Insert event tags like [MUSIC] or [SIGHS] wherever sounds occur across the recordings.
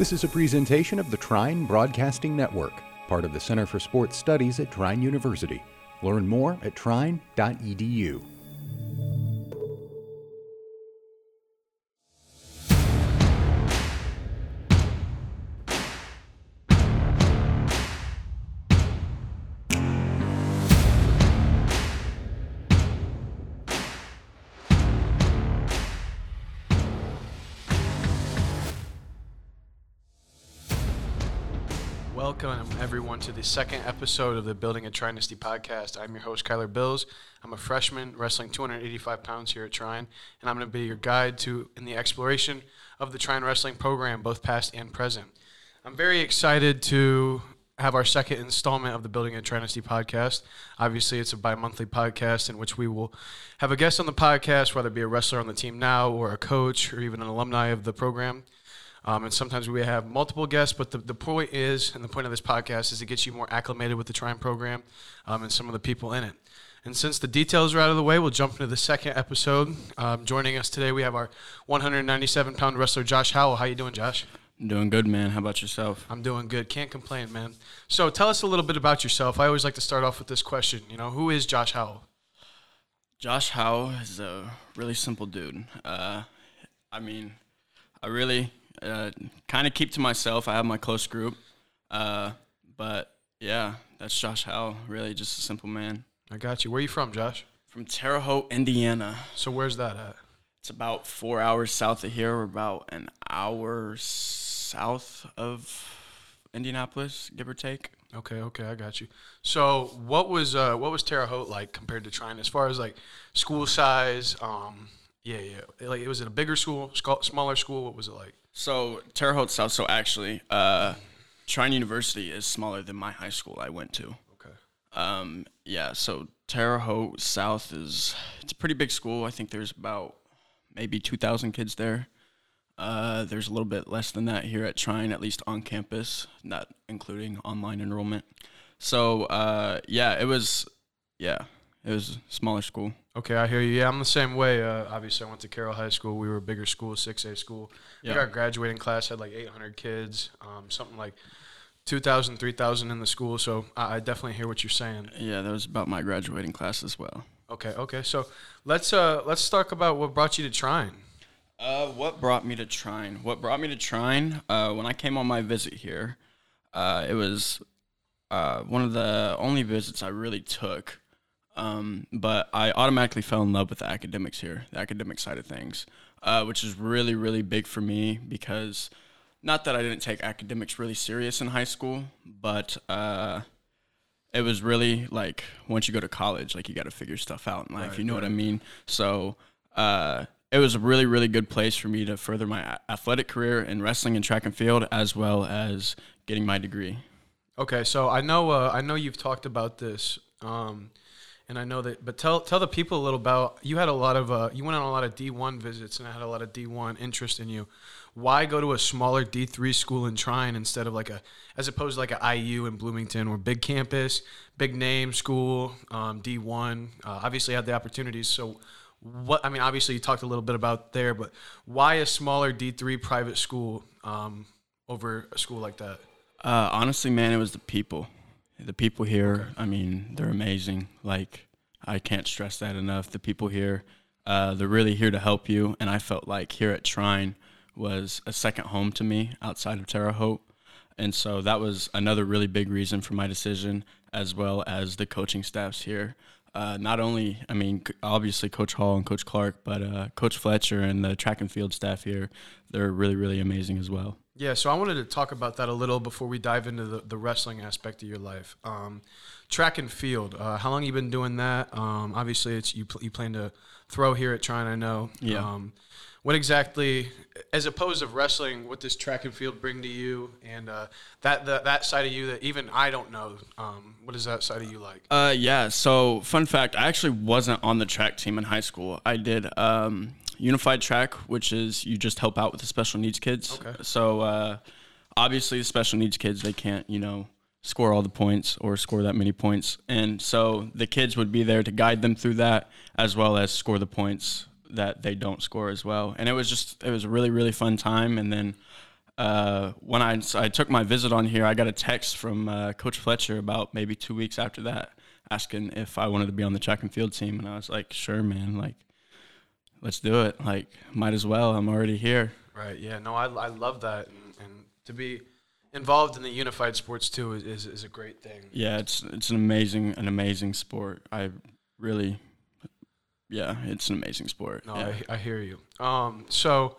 This is a presentation of the Trine Broadcasting Network, part of the Center for Sports Studies at Trine University. Learn more at trine.edu. to the second episode of the Building a Trinity podcast. I'm your host, Kyler Bills. I'm a freshman wrestling 285 pounds here at Trine, and I'm going to be your guide to in the exploration of the Trine wrestling program, both past and present. I'm very excited to have our second installment of the Building a Trinity podcast. Obviously, it's a bi monthly podcast in which we will have a guest on the podcast, whether it be a wrestler on the team now, or a coach, or even an alumni of the program. Um, and sometimes we have multiple guests, but the, the point is, and the point of this podcast is to get you more acclimated with the Trine program um, and some of the people in it. And since the details are out of the way, we'll jump into the second episode. Um, joining us today, we have our 197 pound wrestler, Josh Howell. How you doing, Josh? I'm doing good, man. How about yourself? I'm doing good. Can't complain, man. So tell us a little bit about yourself. I always like to start off with this question. You know, who is Josh Howell? Josh Howell is a really simple dude. Uh, I mean, I really uh, kind of keep to myself. I have my close group, uh, but yeah, that's Josh Howell. Really, just a simple man. I got you. Where are you from, Josh? From Terre Haute, Indiana. So where's that at? It's about four hours south of here. We're about an hour south of Indianapolis, give or take. Okay, okay, I got you. So, what was uh, what was Terre Haute like compared to Trine as far as like school size? Um, yeah, yeah. Like, it was it a bigger school, sc- smaller school? What was it like? So Terre Haute South. So actually, uh, Trine University is smaller than my high school I went to. Okay. Um, yeah. So Terre Haute South is it's a pretty big school. I think there's about maybe two thousand kids there. Uh, there's a little bit less than that here at Trine, at least on campus, not including online enrollment. So uh, yeah, it was yeah, it was a smaller school. Okay, I hear you. Yeah, I'm the same way. Uh, obviously, I went to Carroll High School. We were a bigger school, 6A school. Yeah. We got graduating class had like 800 kids, um, something like 2,000, 3,000 in the school. So I, I definitely hear what you're saying. Yeah, that was about my graduating class as well. Okay, okay. So let's uh, let's talk about what brought you to Trine. Uh, what brought me to Trine? What brought me to Trine? Uh, when I came on my visit here, uh, it was uh, one of the only visits I really took. Um, but I automatically fell in love with the academics here, the academic side of things, uh, which is really, really big for me because not that I didn't take academics really serious in high school, but uh, it was really like once you go to college, like you got to figure stuff out in life. Right, you know what I mean? So uh, it was a really, really good place for me to further my athletic career in wrestling and track and field, as well as getting my degree. Okay, so I know uh, I know you've talked about this, um, and I know that. But tell tell the people a little about you had a lot of uh, you went on a lot of D one visits, and I had a lot of D one interest in you. Why go to a smaller D three school in Trine instead of like a as opposed to like a IU in Bloomington, or big campus, big name school, um, D one. Uh, obviously, had the opportunities. So, what I mean, obviously, you talked a little bit about there, but why a smaller D three private school um, over a school like that? Uh, honestly, man, it was the people. The people here, I mean, they're amazing. Like, I can't stress that enough. The people here, uh, they're really here to help you. And I felt like here at Trine was a second home to me outside of Terre Haute. And so that was another really big reason for my decision, as well as the coaching staffs here. Uh, not only, I mean, obviously Coach Hall and Coach Clark, but uh, Coach Fletcher and the track and field staff here, they're really, really amazing as well. Yeah, so I wanted to talk about that a little before we dive into the, the wrestling aspect of your life. Um, track and field. Uh, how long you been doing that? Um, obviously, it's you. Pl- you plan to throw here at Trine. I know. Yeah. Um, what exactly, as opposed to wrestling, what does track and field bring to you, and uh, that, that that side of you that even I don't know? Um, what is that side of you like? Uh, yeah. So, fun fact: I actually wasn't on the track team in high school. I did um, unified track, which is you just help out with the special needs kids. Okay. So, uh, obviously, the special needs kids they can't, you know, score all the points or score that many points, and so the kids would be there to guide them through that, as well as score the points that they don't score as well. And it was just it was a really really fun time. And then uh, when I, I took my visit on here, I got a text from uh, Coach Fletcher about maybe two weeks after that, asking if I wanted to be on the track and field team, and I was like, "Sure, man. Like, let's do it. Like, might as well. I'm already here." Right. Yeah. No, I, I love that, and, and to be involved in the unified sports too is, is, is a great thing. Yeah, it's it's an amazing an amazing sport. I really, yeah, it's an amazing sport. No, yeah. I, I hear you. Um, so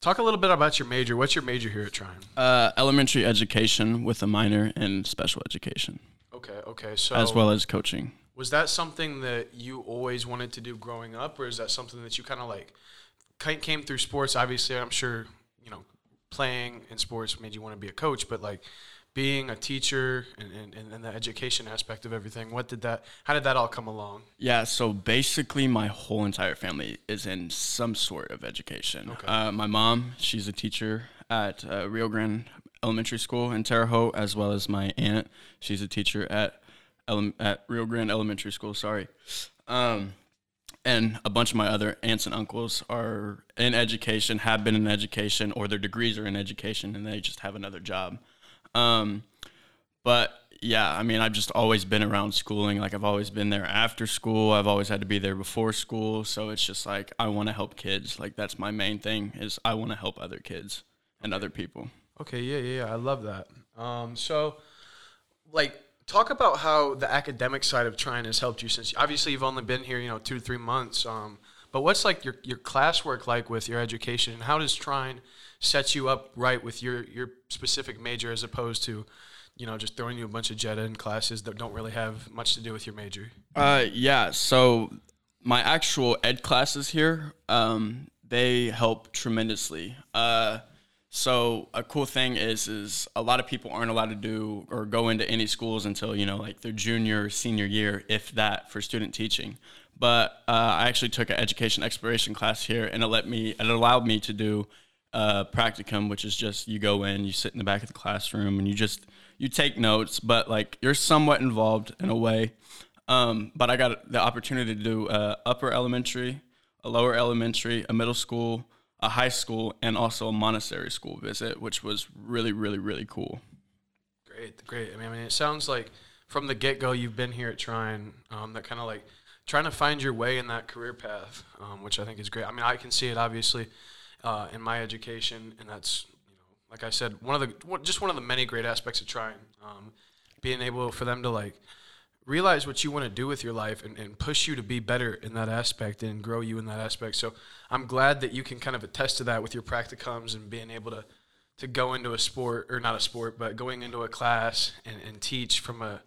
talk a little bit about your major. What's your major here at Trine? Uh, elementary education with a minor in special education, Okay. Okay. So as well as coaching. Was that something that you always wanted to do growing up, or is that something that you kind of like came through sports? Obviously, I'm sure you know playing in sports made you want to be a coach, but like being a teacher and, and, and the education aspect of everything, what did that? How did that all come along? Yeah, so basically, my whole entire family is in some sort of education. Okay. Uh, my mom, she's a teacher at uh, Rio Grande Elementary School in Terre Haute, as well as my aunt, she's a teacher at ele- at Rio Grande Elementary School. Sorry, um, and a bunch of my other aunts and uncles are in education, have been in education, or their degrees are in education, and they just have another job. Um, but yeah, I mean, I've just always been around schooling. Like I've always been there after school. I've always had to be there before school. So it's just like I want to help kids. Like that's my main thing is I want to help other kids and other people. Okay, yeah, yeah, yeah. I love that. Um, so, like, talk about how the academic side of Trine has helped you since obviously you've only been here, you know, two to three months. Um, but what's like your your classwork like with your education, and how does Trine set you up right with your your specific major as opposed to, you know, just throwing you a bunch of Jetta in classes that don't really have much to do with your major? Uh, yeah. So my actual ed classes here, um, they help tremendously. Uh, so a cool thing is, is a lot of people aren't allowed to do or go into any schools until you know like their junior or senior year, if that, for student teaching. But uh, I actually took an education exploration class here, and it let me, it allowed me to do a practicum, which is just you go in, you sit in the back of the classroom, and you just you take notes, but like you're somewhat involved in a way. Um, but I got the opportunity to do uh, upper elementary, a lower elementary, a middle school, a high school, and also a Montessori school visit, which was really, really, really cool. Great, great. I mean, I mean, it sounds like from the get go you've been here at Trine, um, that kind of like trying to find your way in that career path, um, which I think is great. I mean, I can see it obviously uh, in my education, and that's you know, like I said, one of the just one of the many great aspects of Trine, um, being able for them to like realize what you want to do with your life and, and push you to be better in that aspect and grow you in that aspect. So I'm glad that you can kind of attest to that with your practicums and being able to to go into a sport or not a sport, but going into a class and, and teach from a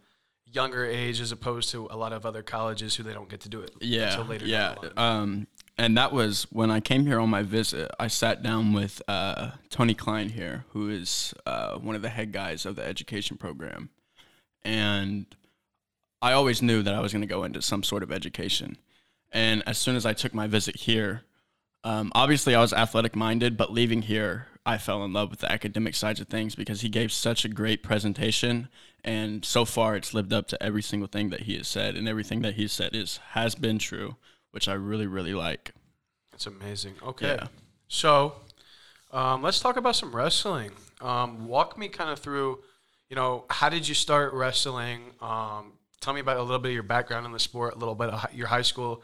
younger age as opposed to a lot of other colleges who they don't get to do it Yeah, until later. yeah. down the line. Um, and that was when I came here on my visit. I sat down with uh, Tony Klein here, who is uh, one of the head guys of the education program, and I always knew that I was going to go into some sort of education. And as soon as I took my visit here, um, obviously I was athletic minded, but leaving here, I fell in love with the academic sides of things because he gave such a great presentation. And so far, it's lived up to every single thing that he has said, and everything that he said is has been true, which I really, really like. It's amazing. Okay. Yeah. So um, let's talk about some wrestling. Um, walk me kind of through, you know, how did you start wrestling? Um, tell me about a little bit of your background in the sport, a little bit of your high school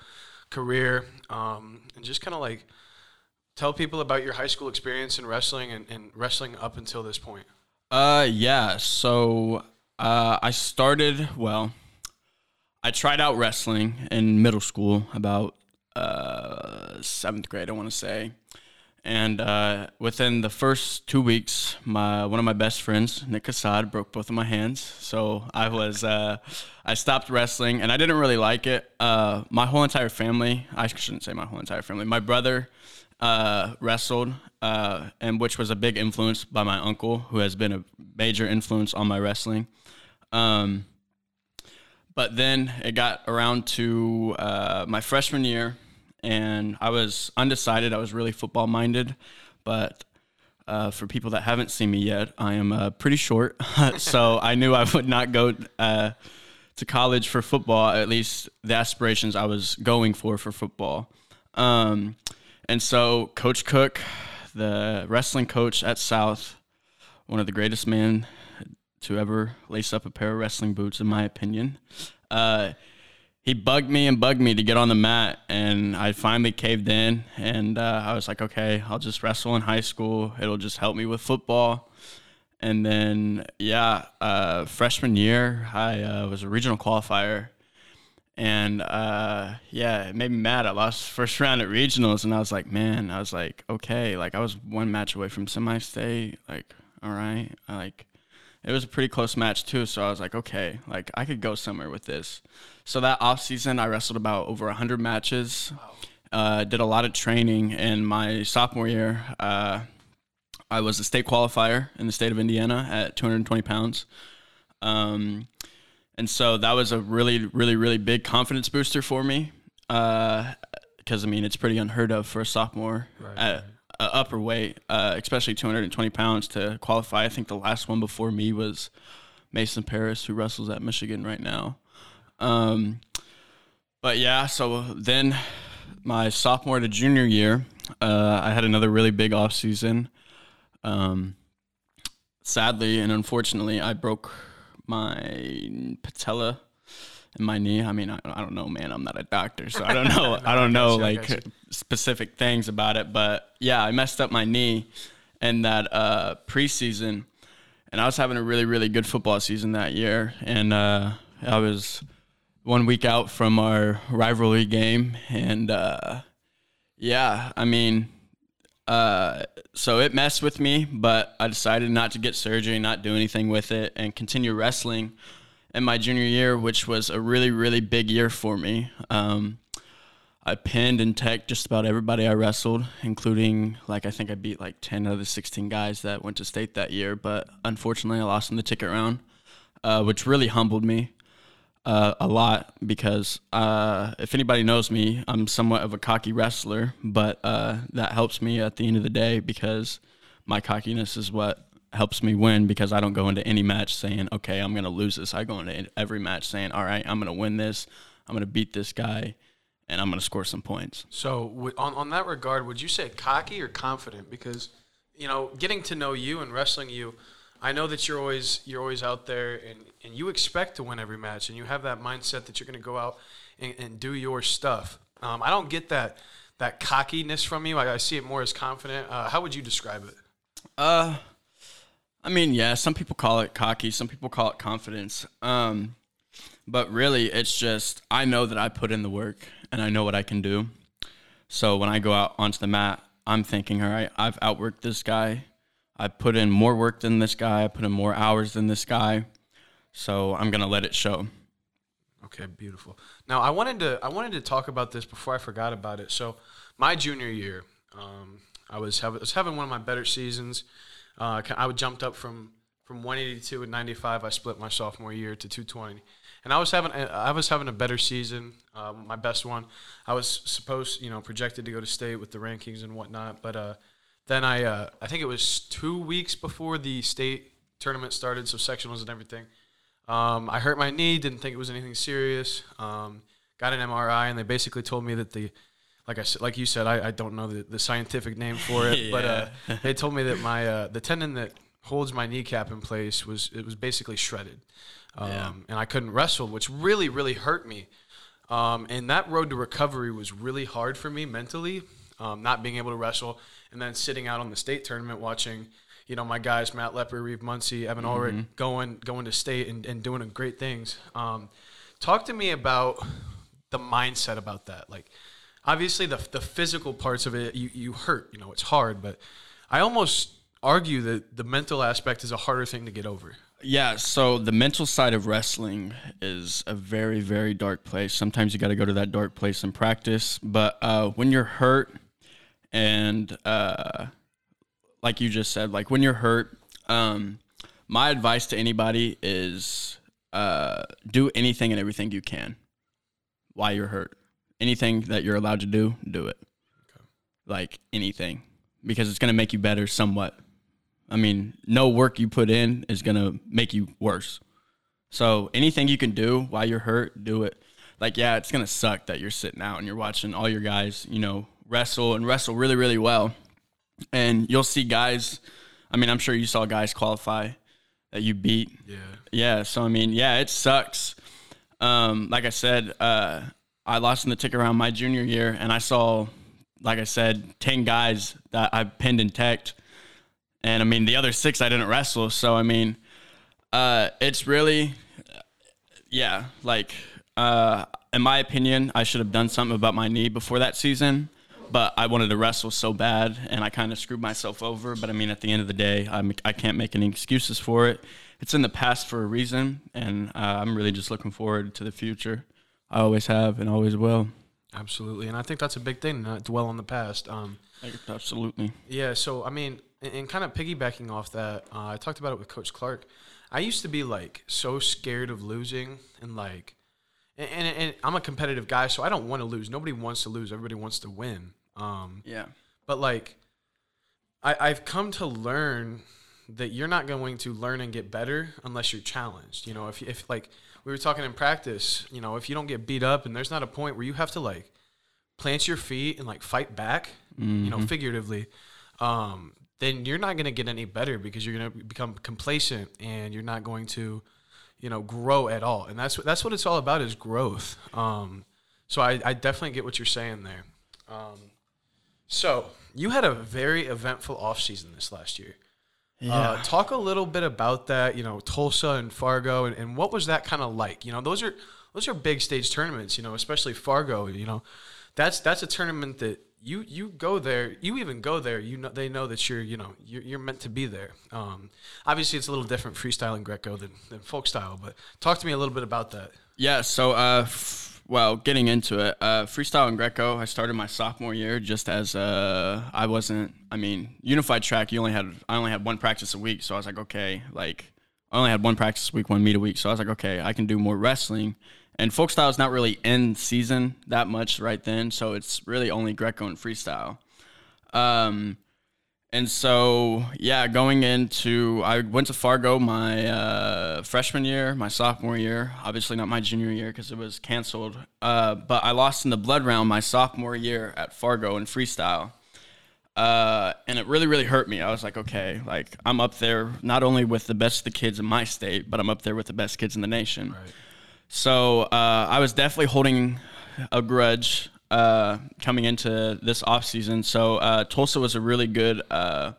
career, um, and just kind of like tell people about your high school experience in wrestling and, and wrestling up until this point. Uh, yeah. So uh, I started, well, I tried out wrestling in middle school, about uh, seventh grade, I want to say. And uh, within the first two weeks, my one of my best friends, Nick Assad, broke both of my hands. So I was uh, I stopped wrestling, and I didn't really like it. Uh, my whole entire family, I shouldn't say my whole entire family. My brother uh, wrestled, uh, and which was a big influence by my uncle, who has been a major influence on my wrestling. Um, but then it got around to uh, my freshman year, and I was undecided. I was really football minded, but uh, for people that haven't seen me yet, I am uh, pretty short. [LAUGHS] so I knew I would not go uh, to college for football, at least the aspirations I was going for for football. Um, and so Coach Cook, the wrestling coach at South, one of the greatest men to ever lace up a pair of wrestling boots, in my opinion. He bugged me and bugged me to get on the mat, and I finally caved in. And uh, I was like, okay, I'll just wrestle in high school. It'll just help me with football. And then, yeah, uh, freshman year, I uh, was a regional qualifier. And uh, yeah, it made me mad. I lost first round at regionals, and I was like, man, I was like, okay, like I was one match away from semi-state. Like, all right, I like it was a pretty close match too. So I was like, okay, like I could go somewhere with this. So that off season, I wrestled about over hundred matches. Uh, did a lot of training. In my sophomore year, uh, I was a state qualifier in the state of Indiana at 220 pounds. Um, and so that was a really, really, really big confidence booster for me. Because uh, I mean, it's pretty unheard of for a sophomore right, at, right uh, upper weight, uh, especially 220 pounds to qualify. I think the last one before me was Mason Parris, who wrestles at Michigan right now. Um, but yeah, so then my sophomore to junior year, uh, I had another really big off season. Um, sadly and unfortunately, I broke my patella in my knee. I mean, I, I don't know, man. I'm not a doctor, so I don't [LAUGHS] know. no, I don't know like specific things about it. But yeah, I messed up my knee in that uh, preseason, and I was having a really, really good football season that year, and uh, I was one week out from our rivalry game, and uh, yeah, I mean. Uh, so it messed with me, but I decided not to get surgery, not do anything with it, and continue wrestling in my junior year, which was a really, really big year for me. Um, I pinned and tech just about everybody I wrestled, including like I think I beat like ten out of the sixteen guys that went to state that year. But unfortunately, I lost in the ticket round, uh, which really humbled me uh, a lot because uh, if anybody knows me, I'm somewhat of a cocky wrestler, but uh, that helps me at the end of the day because my cockiness is what helps me win because I don't go into any match saying, okay, I'm going to lose this. I go into every match saying, all right, I'm going to win this. I'm going to beat this guy and I'm going to score some points. So, on, on that regard, would you say cocky or confident? Because, you know, getting to know you and wrestling you, I know that you're always you're always out there and, and you expect to win every match and you have that mindset that you're going to go out and, and do your stuff. Um, I don't get that that cockiness from you. I, I see it more as confident. Uh, how would you describe it? Uh, I mean, yeah, some people call it cocky, some people call it confidence. Um, but really, it's just I know that I put in the work and I know what I can do. So when I go out onto the mat, I'm thinking, all right, I've outworked this guy. I put in more work than this guy. I put in more hours than this guy. So I'm gonna let it show. Okay, beautiful. Now I wanted to I wanted to talk about this before I forgot about it. So my junior year, um, I was was having one of my better seasons. Uh, I jumped up from from 182 and 95. I split my sophomore year to 220, and I was having I was having a better season, uh, my best one. I was supposed, you know, projected to go to state with the rankings and whatnot, but uh, then I uh, I think it was two weeks before the state tournament started, so sectionals and everything. Um, I hurt my knee, didn't think it was anything serious. Um, got an MRI, and they basically told me that the like I said, like you said, I, I don't know the, the scientific name for it, yeah. [LAUGHS] but uh, they told me that my uh, the tendon that holds my kneecap in place was it was basically shredded, um, yeah. and I couldn't wrestle, which really really hurt me. Um, and that road to recovery was really hard for me mentally, um, not being able to wrestle, and then sitting out on the state tournament watching, you know, my guys Matt Lepper, Reeve Muncie, Evan mm-hmm. Ulrich going going to state and, and doing great things. Um, talk to me about the mindset about that, like obviously the the physical parts of it you, you hurt you know it's hard but i almost argue that the mental aspect is a harder thing to get over. Yeah so the mental side of wrestling is a very very dark place. Sometimes you got to go to that dark place and practice but uh, when you're hurt and uh, like you just said like when you're hurt um, my advice to anybody is uh, do anything and everything you can while you're hurt anything that you're allowed to do, do it. Okay. Like anything, because it's going to make you better somewhat. I mean, no work you put in is going to make you worse. So anything you can do while you're hurt, do it. Like, yeah, it's going to suck that you're sitting out and you're watching all your guys, you know, wrestle and wrestle really, really well. And you'll see guys, I mean, I'm sure you saw guys qualify that you beat. Yeah. Yeah. So I mean, yeah, it sucks. Um, like I said, uh, I lost in the ticket round my junior year, and I saw, like I said, ten guys that I pinned and teched, and I mean the other six I didn't wrestle. So I mean, uh, it's really, yeah, like uh, in my opinion, I should have done something about my knee before that season. But I wanted to wrestle so bad, and I kind of screwed myself over. But I mean, at the end of the day, I'm, I can't make any excuses for it. It's in the past for a reason, and uh, I'm really just looking forward to the future. I always have and always will. Absolutely, and I think that's a big thing. Not dwell on the past. Um, Absolutely. Yeah, so I mean, and, and kind of piggybacking off that, uh, I talked about it with Coach Clark. I used to be like so scared of losing, and like, and, and, and I'm a competitive guy, so I don't want to lose. Nobody wants to lose. Everybody wants to win. Um, Yeah. but like, I, I've come to learn that you're not going to learn and get better unless you're challenged. You know, if if like we were talking in practice, you know, if you don't get beat up, and there's not a point where you have to like plant your feet and like fight back, you know, figuratively, um, then you're not going to get any better because you're going to become complacent and you're not going to, you know, grow at all. And that's what that's what it's all about is growth. Um, so I, I definitely get what you're saying there. Um, so you had a very eventful offseason this last year. Uh, talk a little bit about that, you know, Tulsa and Fargo, and, and what was that kind of like? You know, those are those are big stage tournaments. You know, especially Fargo. You know, that's that's a tournament that you you go there. You even go there. You know, they know that you're you know you're, you're meant to be there. Um, obviously, it's a little different freestyle and Greco than than folk style. But talk to me a little bit about that. Yeah, so uh, f- well, getting into it, uh, freestyle and Greco. I started my sophomore year just as uh, I wasn't. I mean, unified track. You only had I only had one practice a week, so I was like, okay, like I only had one practice a week, one meet a week. So I was like, okay, I can do more wrestling. And folk style is not really in season that much right then, so it's really only Greco and freestyle. Um, and so, yeah, going into, I went to Fargo my uh, freshman year, my sophomore year. Obviously, not my junior year because it was canceled. Uh, but I lost in the blood round my sophomore year at Fargo in freestyle. Uh, and it really, really hurt me. I was like, okay, like I'm up there not only with the best of the kids in my state, but I'm up there with the best kids in the nation. So uh, I was definitely holding a grudge uh, coming into this off season. So uh, Tulsa was a really good uh,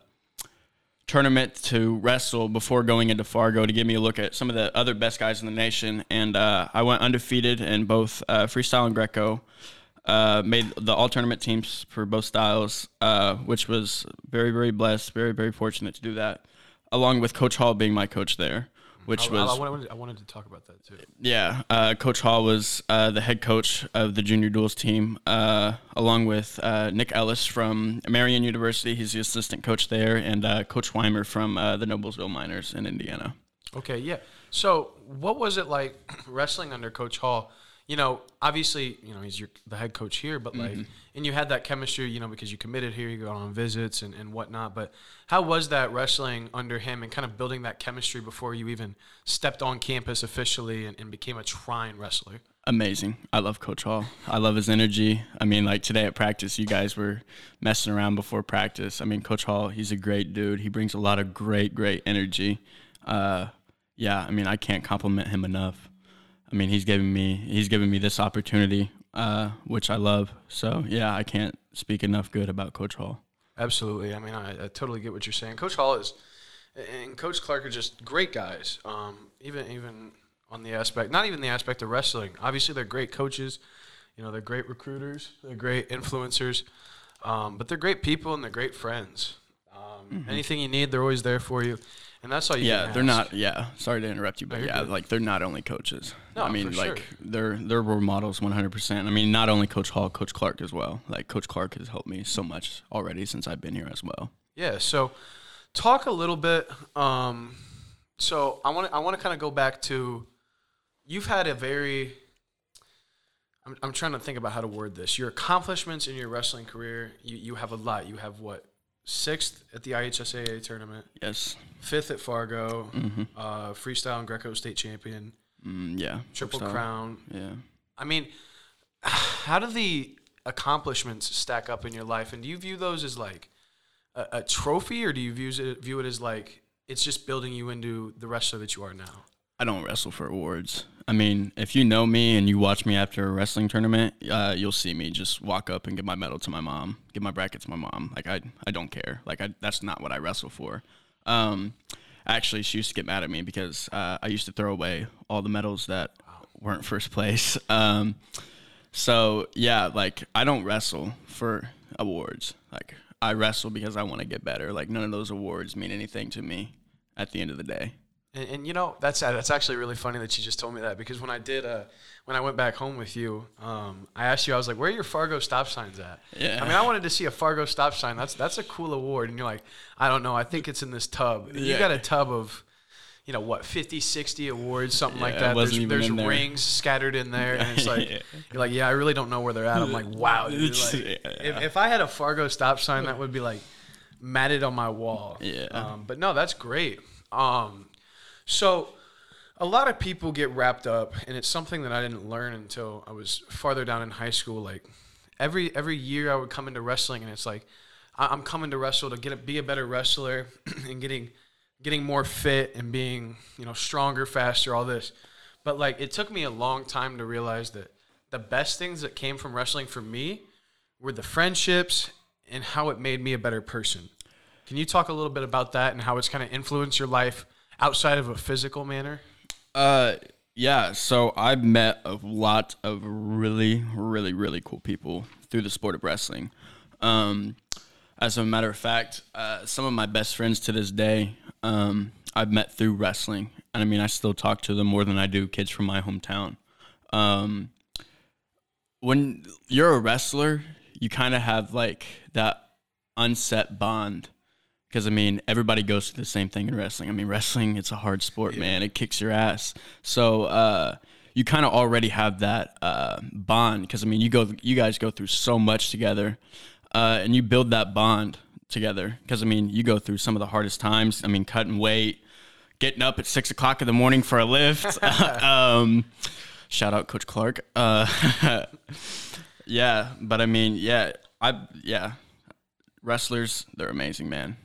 tournament to wrestle before going into Fargo to give me a look at some of the other best guys in the nation. And uh, I went undefeated in both uh, freestyle and Greco. Uh, made the all tournament teams for both styles, which was very, very blessed, very, very fortunate to do that, along with Coach Hall being my coach there, which I, was I, wanted, I wanted to talk about that too. yeah, uh, Coach Hall was uh, the head coach of the junior duels team, uh, along with uh, Nick Ellis from Marian University. He's the assistant coach there, and uh, Coach Weimer from uh, the Noblesville Millers in Indiana. Okay, yeah. So, what was it like [CLEARS THROAT] wrestling under Coach Hall? You know, obviously, you know he's your the head coach here, but like, and you had that chemistry, you know, because you committed here, you go on visits and, and whatnot. But how was that wrestling under him and kind of building that chemistry before you even stepped on campus officially and, and became a Trine wrestler? Amazing. I love Coach Hall. I love his energy. I mean, like today at practice, you guys were messing around before practice. I mean, Coach Hall, he's a great dude. He brings a lot of great, great energy. Uh, yeah, I mean, I can't compliment him enough. I mean, he's giving me he's giving me this opportunity, uh, which I love. So yeah, I can't speak enough good about Coach Hall. Absolutely. I mean, I, I totally get what you're saying. Coach Hall is, and Coach Clark are just great guys. Um, even even on the aspect, not even the aspect of wrestling. Obviously, they're great coaches. You know, they're great recruiters. They're great influencers. Um, but they're great people and they're great friends. Um, Anything you need, they're always there for you. And that's all you. Yeah, they're ask. not. Yeah, sorry to interrupt you, but yeah, good. like they're not only coaches. No, I mean, like sure. they're they're role models, one hundred percent. I mean, not only Coach Hall, Coach Clark as well. Like Coach Clark has helped me so much already since I've been here as well. Yeah. So, talk a little bit. Um, so I want to I want to kind of go back to, you've had a very. I'm, I'm trying to think about how to word this. Your accomplishments in your wrestling career, you, you have a lot. You have what sixth at the IHSAA tournament, Yes. fifth at Fargo, uh, freestyle and Greco state champion, Mm, yeah. triple Freestyle. crown. Yeah. I mean, [SIGHS] how do the accomplishments stack up in your life, and do you view those as like a, a trophy, or do you view it view it as like it's just building you into the wrestler that you are now? I don't wrestle for awards. I mean, if you know me and you watch me after a wrestling tournament, uh, you'll see me just walk up and give my medal to my mom, give my bracket to my mom. Like I, I don't care. Like I, that's not what I wrestle for. Um, actually, she used to get mad at me because uh, I used to throw away all the medals that weren't first place. [LAUGHS] Um, so yeah, like I don't wrestle for awards. Like I wrestle because I want to get better. Like none of those awards mean anything to me at the end of the day. And, and, you know that's that's actually really funny that you just told me that because when I did uh, when I went back home with you, um, I asked you I was like, "Where are your Fargo stop signs at?" Yeah. I mean, I wanted to see a Fargo stop sign. That's that's a cool award, and you're like, "I don't know. I think it's in this tub." You Yeah. got a tub of, you know, what 50, 60 awards, something like Yeah, it that. There's, there's in there. rings scattered in there, and it's [LAUGHS] like Yeah. you're like, "Yeah, I really don't know where they're at." I'm like, "Wow, [LAUGHS] dude." Like, yeah. if, if I had a Fargo stop sign, that would be like matted on my wall. Yeah. Um, but no, that's great. Um, so a lot of people get wrapped up, and it's something that I didn't learn until I was farther down in high school. Like every every year, I would come into wrestling, and it's like I'm coming to wrestle to get a, be a better wrestler [CLEARS THROAT] and getting getting more fit and being you know stronger, faster, all this. But like it took me a long time to realize that the best things that came from wrestling for me were the friendships and how it made me a better person. Can you talk a little bit about that and how it's kind of influenced your life outside of a physical manner? Uh, yeah. So I've met a lot of really, really, really cool people through the sport of wrestling. Um, as a matter of fact, uh, some of my best friends to this day, um, I've met through wrestling, and I mean, I still talk to them more than I do kids from my hometown. Um, when you're a wrestler, you kind of have like that unset bond because I mean everybody goes through the same thing in wrestling. I mean wrestling it's a hard sport, man. It kicks your ass. So uh, you kind of already have that uh, bond because I mean you go you guys go through so much together, uh, and you build that bond together because I mean you go through some of the hardest times. I mean cutting weight, getting up at six o'clock in the morning for a lift. [LAUGHS] [LAUGHS] um, shout out Coach Clark. Uh, [LAUGHS] yeah, but I mean yeah I yeah wrestlers they're amazing man.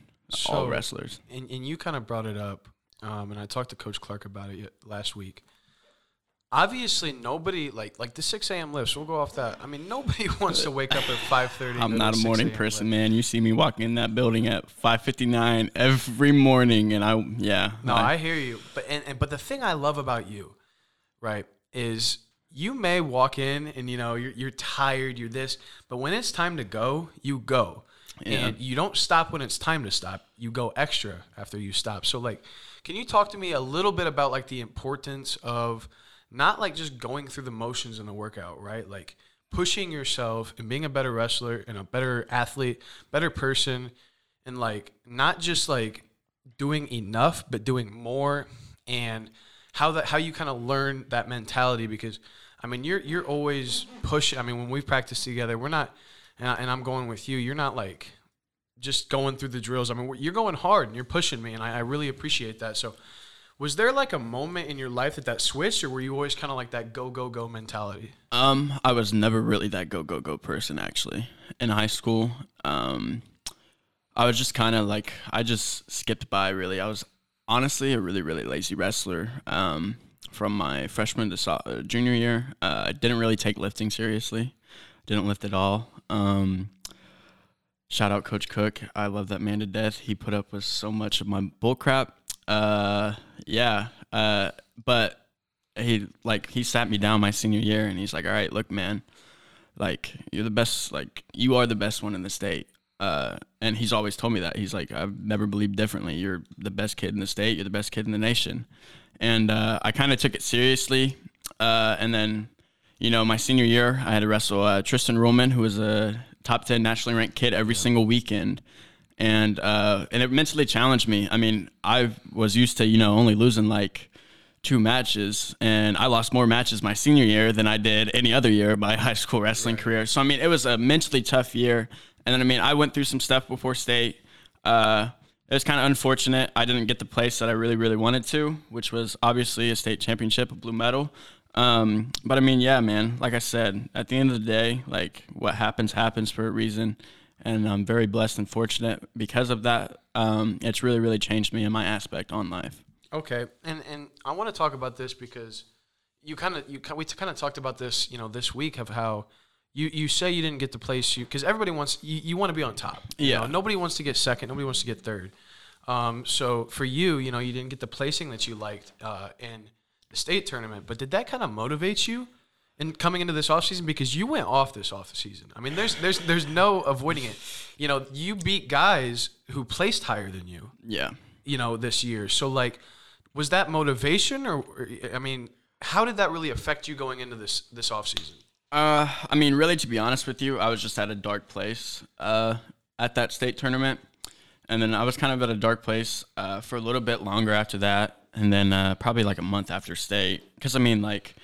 All wrestlers. And, and you kind of brought it up, um, and I talked to Coach Clark about it last week. Obviously, nobody like like the six a.m. lifts. We'll go off that. I mean, nobody [LAUGHS] wants to wake up at five thirty. I'm not a morning person, man. You see me walking in that building at 5:59 every morning, and I yeah. No, I hear you. But and, and but the thing I love about you, right, is you may walk in and you know you're you're tired, you're this, but when it's time to go, you go. Yeah. And you don't stop when it's time to stop. You go extra after you stop. So like, can you talk to me a little bit about like the importance of not like just going through the motions in the workout, right? Like pushing yourself and being a better wrestler and a better athlete, better person and like not just like doing enough but doing more and how that how you kind of learn that mentality because I mean you're you're always pushing I mean when we practice together we're not and, I, and I'm going with you you're not like just going through the drills I mean you're going hard and you're pushing me and I, I really appreciate that so was there like a moment in your life that that switched or were you always kind of like that go go go mentality Um, I was never really that go go go person actually. In high school, um, I was just kind of like I just skipped by. Really, I was honestly a really really lazy wrestler. Um, from my freshman to uh, junior year, uh, I didn't really take lifting seriously. Didn't lift at all. Um, shout out Coach Cook. I love that man to death. He put up with so much of my bull crap. Uh, yeah. Uh, but he like he sat me down my senior year and he's like, "All right, look, man, like you're the best. Like you are the best one in the state." Uh, and he's always told me that. He's like, "I've never believed differently. You're the best kid in the state. You're the best kid in the nation." And uh, I kind of took it seriously. Uh, and then, you know, my senior year, I had to wrestle uh, Tristan Roman, who was a top ten nationally ranked kid every single weekend and uh, and it mentally challenged me. I mean, I was used to you know only losing like two matches, and I lost more matches my senior year than I did any other year of my [LAUGHS] high school wrestling career. So I mean, it was a mentally tough year, and then I mean, I went through some stuff before state. Uh, it was kind of unfortunate. I didn't get the place that I really, really wanted to, which was obviously a state championship, a blue medal. Um, but I mean, yeah, man. Like I said, at the end of the day, like what happens happens for a reason, and I'm very blessed and fortunate because of that. Um, it's really really changed me in my aspect on life. Okay, and and I want to talk about this because you kind of you we kind of talked about this, you know, this week of how you you say you didn't get the place you because everybody wants you, you want to be on top. you Yeah. know? nobody wants to get second. Nobody wants to get third. Um, so for you, you know, you didn't get the placing that you liked uh, in the state tournament. But did that kind of motivate you in coming into this offseason? Because you went off this off season. I mean, there's there's there's no avoiding it. You know, you beat guys who placed higher than you Yeah. you know, this year. So like, was that motivation, or, or I mean, how did that really affect you going into this this off season? Uh, I mean, really, to be honest with you, I was just at a dark place uh, at that state tournament, and then I was kind of at a dark place uh, for a little bit longer after that, and then uh, probably like a month after state. Because I mean, like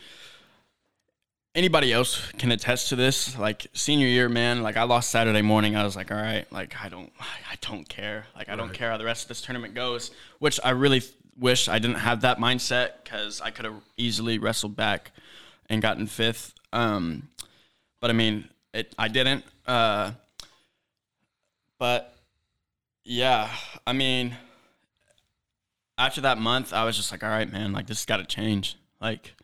anybody else can attest to this. Like senior year, man, like I lost Saturday morning. I was like, all right, like I don't, I don't care. Like I don't Right. care how the rest of this tournament goes. Which I really wish I didn't have that mindset because I could have easily wrestled back and gotten fifth. Um, but I mean, it. I didn't. Uh, but yeah, I mean, after that month, I was just like, all right, man, like this has got to change. Like,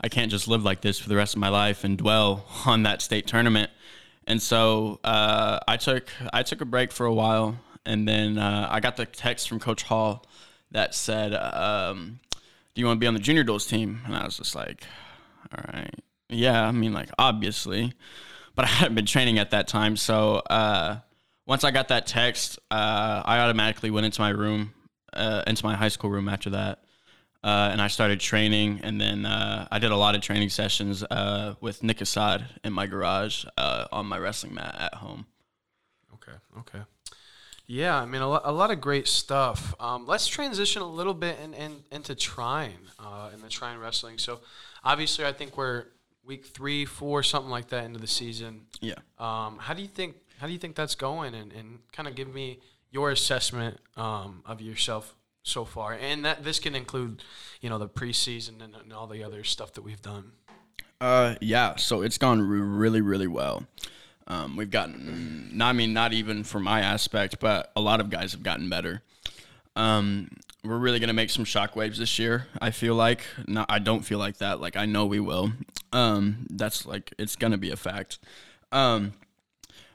I can't just live like this for the rest of my life and dwell [LAUGHS] on that state tournament. And so uh, I took I took a break for a while, and then uh, I got the text from Coach Hall that said, um, "Do you want to be on the junior duels team?" And I was just like, "All right, yeah." I mean, like obviously, but I [LAUGHS] hadn't been training at that time. So uh, once I got that text, uh, I automatically went into my room, uh, into my high school room after that. Uh, and I started training, and then uh, I did a lot of training sessions uh, with Nick Assad in my garage uh, on my wrestling mat at home. Okay, okay, yeah. I mean, a lot, a lot of great stuff. Um, let's transition a little bit in, in, into trying, uh, in the Trine wrestling. So, obviously, I think we're week three, four, something like that into the season. Yeah. Um, how do you think how do you think that's going? And, and kind of give me your assessment um, of yourself so far. And that this can include, you know, the preseason and, and all the other stuff that we've done. Uh, yeah. So it's gone re- really, really well. Um, we've gotten, not, I mean, not even for my aspect, but a lot of guys have gotten better. Um, we're really gonna make some shockwaves this year. I feel like. No, I don't feel like that. Like I know we will. Um, that's like it's gonna be a fact. Um,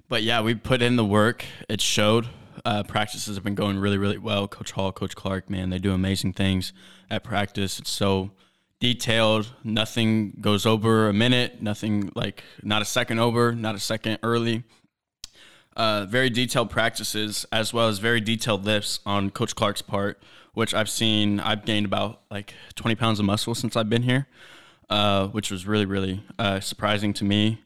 but yeah, we put in the work. It showed. Uh, practices have been going really, really well. Coach Hall, Coach Clark, man, they do amazing things at practice. It's so detailed. Nothing goes over a minute. Nothing like not a second over, not a second early. Uh, very detailed practices as well as very detailed lifts on Coach Clark's part, which I've seen. I've gained about like 20 pounds of muscle since I've been here, uh, which was really, really uh, surprising to me,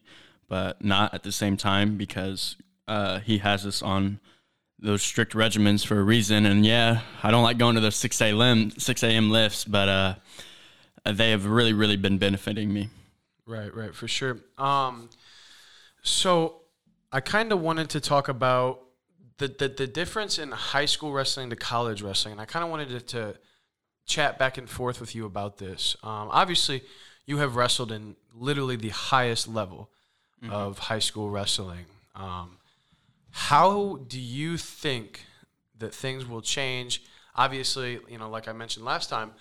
but not at the same time because uh, he has us on those strict regimens for a reason. And yeah, I don't like going to those 6 a.m. 6 a.m. lifts, but uh, they have really, really been benefiting me. Right, right, for sure. Um, so I kind of wanted to talk about the, the the difference in high school wrestling to college wrestling, and I kind of wanted to, to chat back and forth with you about this. Um, obviously, you have wrestled in literally the highest level of high school wrestling. Um, how do you think that things will change? Obviously, you know, like I mentioned last time,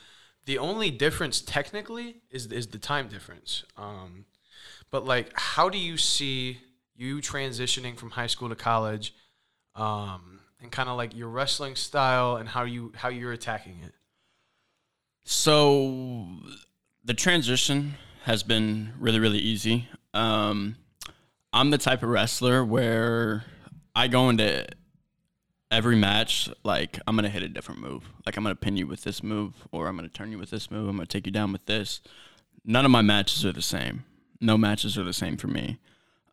the only difference technically is is the time difference. Um, but like, how do you see you transitioning from high school to college, um, and kind of like your wrestling style and how you how you're attacking it? So the transition has been really, really easy. Um, I'm the type of wrestler where I go into every match like I'm gonna hit a different move. Like I'm gonna pin you with this move, or I'm gonna turn you with this move. I'm gonna take you down with this. None of my matches are the same. No matches are the same for me.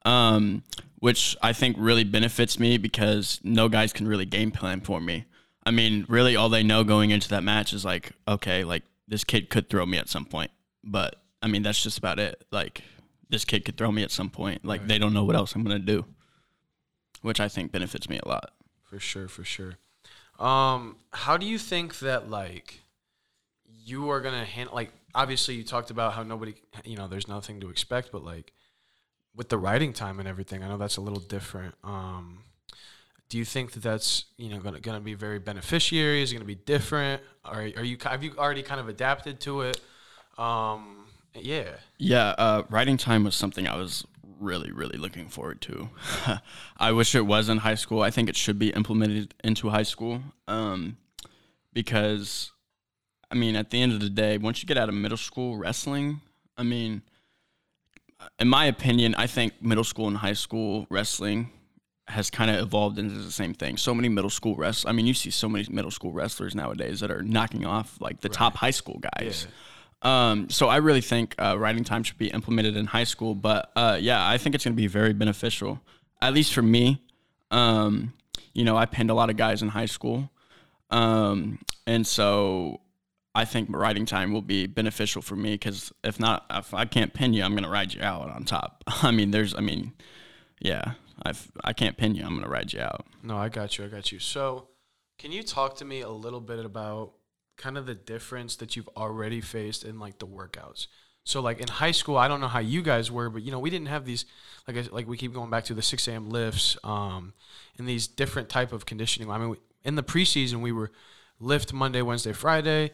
Um, which I think really benefits me because no guys can really game plan for me. I mean, really, all they know going into that match is like, okay, like this kid could throw me at some point, but I mean, that's just about it. Like this kid could throw me at some point. Like they don't know what else I'm gonna do, which I think benefits me a lot. For sure, for sure. Um, how do you think that like you are gonna handle? Like, obviously, you talked about how nobody, you know, there's nothing to expect, but like with the riding time and everything, I know that's a little different. Um, do you think that that's you know going to gonna be very beneficiary? Is it going to be different? Are, are you have you already kind of adapted to it? Um, yeah. Yeah. Uh, riding time was something I was really really looking forward to. [LAUGHS] I wish it was in high school. I think it should be implemented into high school um, because I mean at the end of the day, once you get out of middle school wrestling, I mean. In my opinion, I think middle school and high school wrestling has kind of evolved into the same thing. So many middle school wrestlers. I mean, you see so many middle school wrestlers nowadays that are knocking off like the right. top high school guys. Yeah. Um, so I really think uh, riding time should be implemented in high school. But uh, yeah, I think it's going to be very beneficial, at least for me. Um, you know, I pinned a lot of guys in high school, um, and so I think riding time will be beneficial for me because if not, if I can't pin you, I'm going to ride you out on top. [LAUGHS] I mean, there's, I mean, yeah, I've, I can't pin you. I'm going to ride you out. No, I got you. I got you. So, can you talk to me a little bit about kind of the difference that you've already faced in like the workouts? So, like in high school, I don't know how you guys were, but you know, we didn't have these like I, like we keep going back to the 6 a.m. lifts, um, and these different type of conditioning. I mean, we, in the preseason, we were lift Monday, Wednesday, Friday,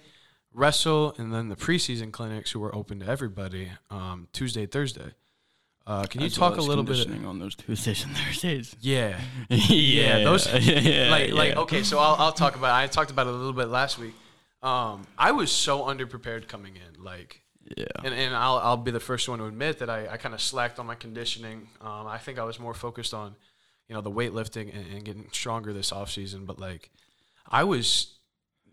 wrestle, and then the preseason clinics who were open to everybody um, Tuesday, Thursday. Uh, can you talk a little bit on those Tuesdays and Thursdays? Yeah, [LAUGHS] yeah, those [LAUGHS] yeah, like like okay. So I'll I'll talk about. It. I talked about it a little bit last week. Um, I was so underprepared coming in, like yeah, and, and I'll I'll be the first one to admit that I, I kind of slacked on my conditioning. Um, I think I was more focused on, you know, the weightlifting and, and getting stronger this off season. But like, I was,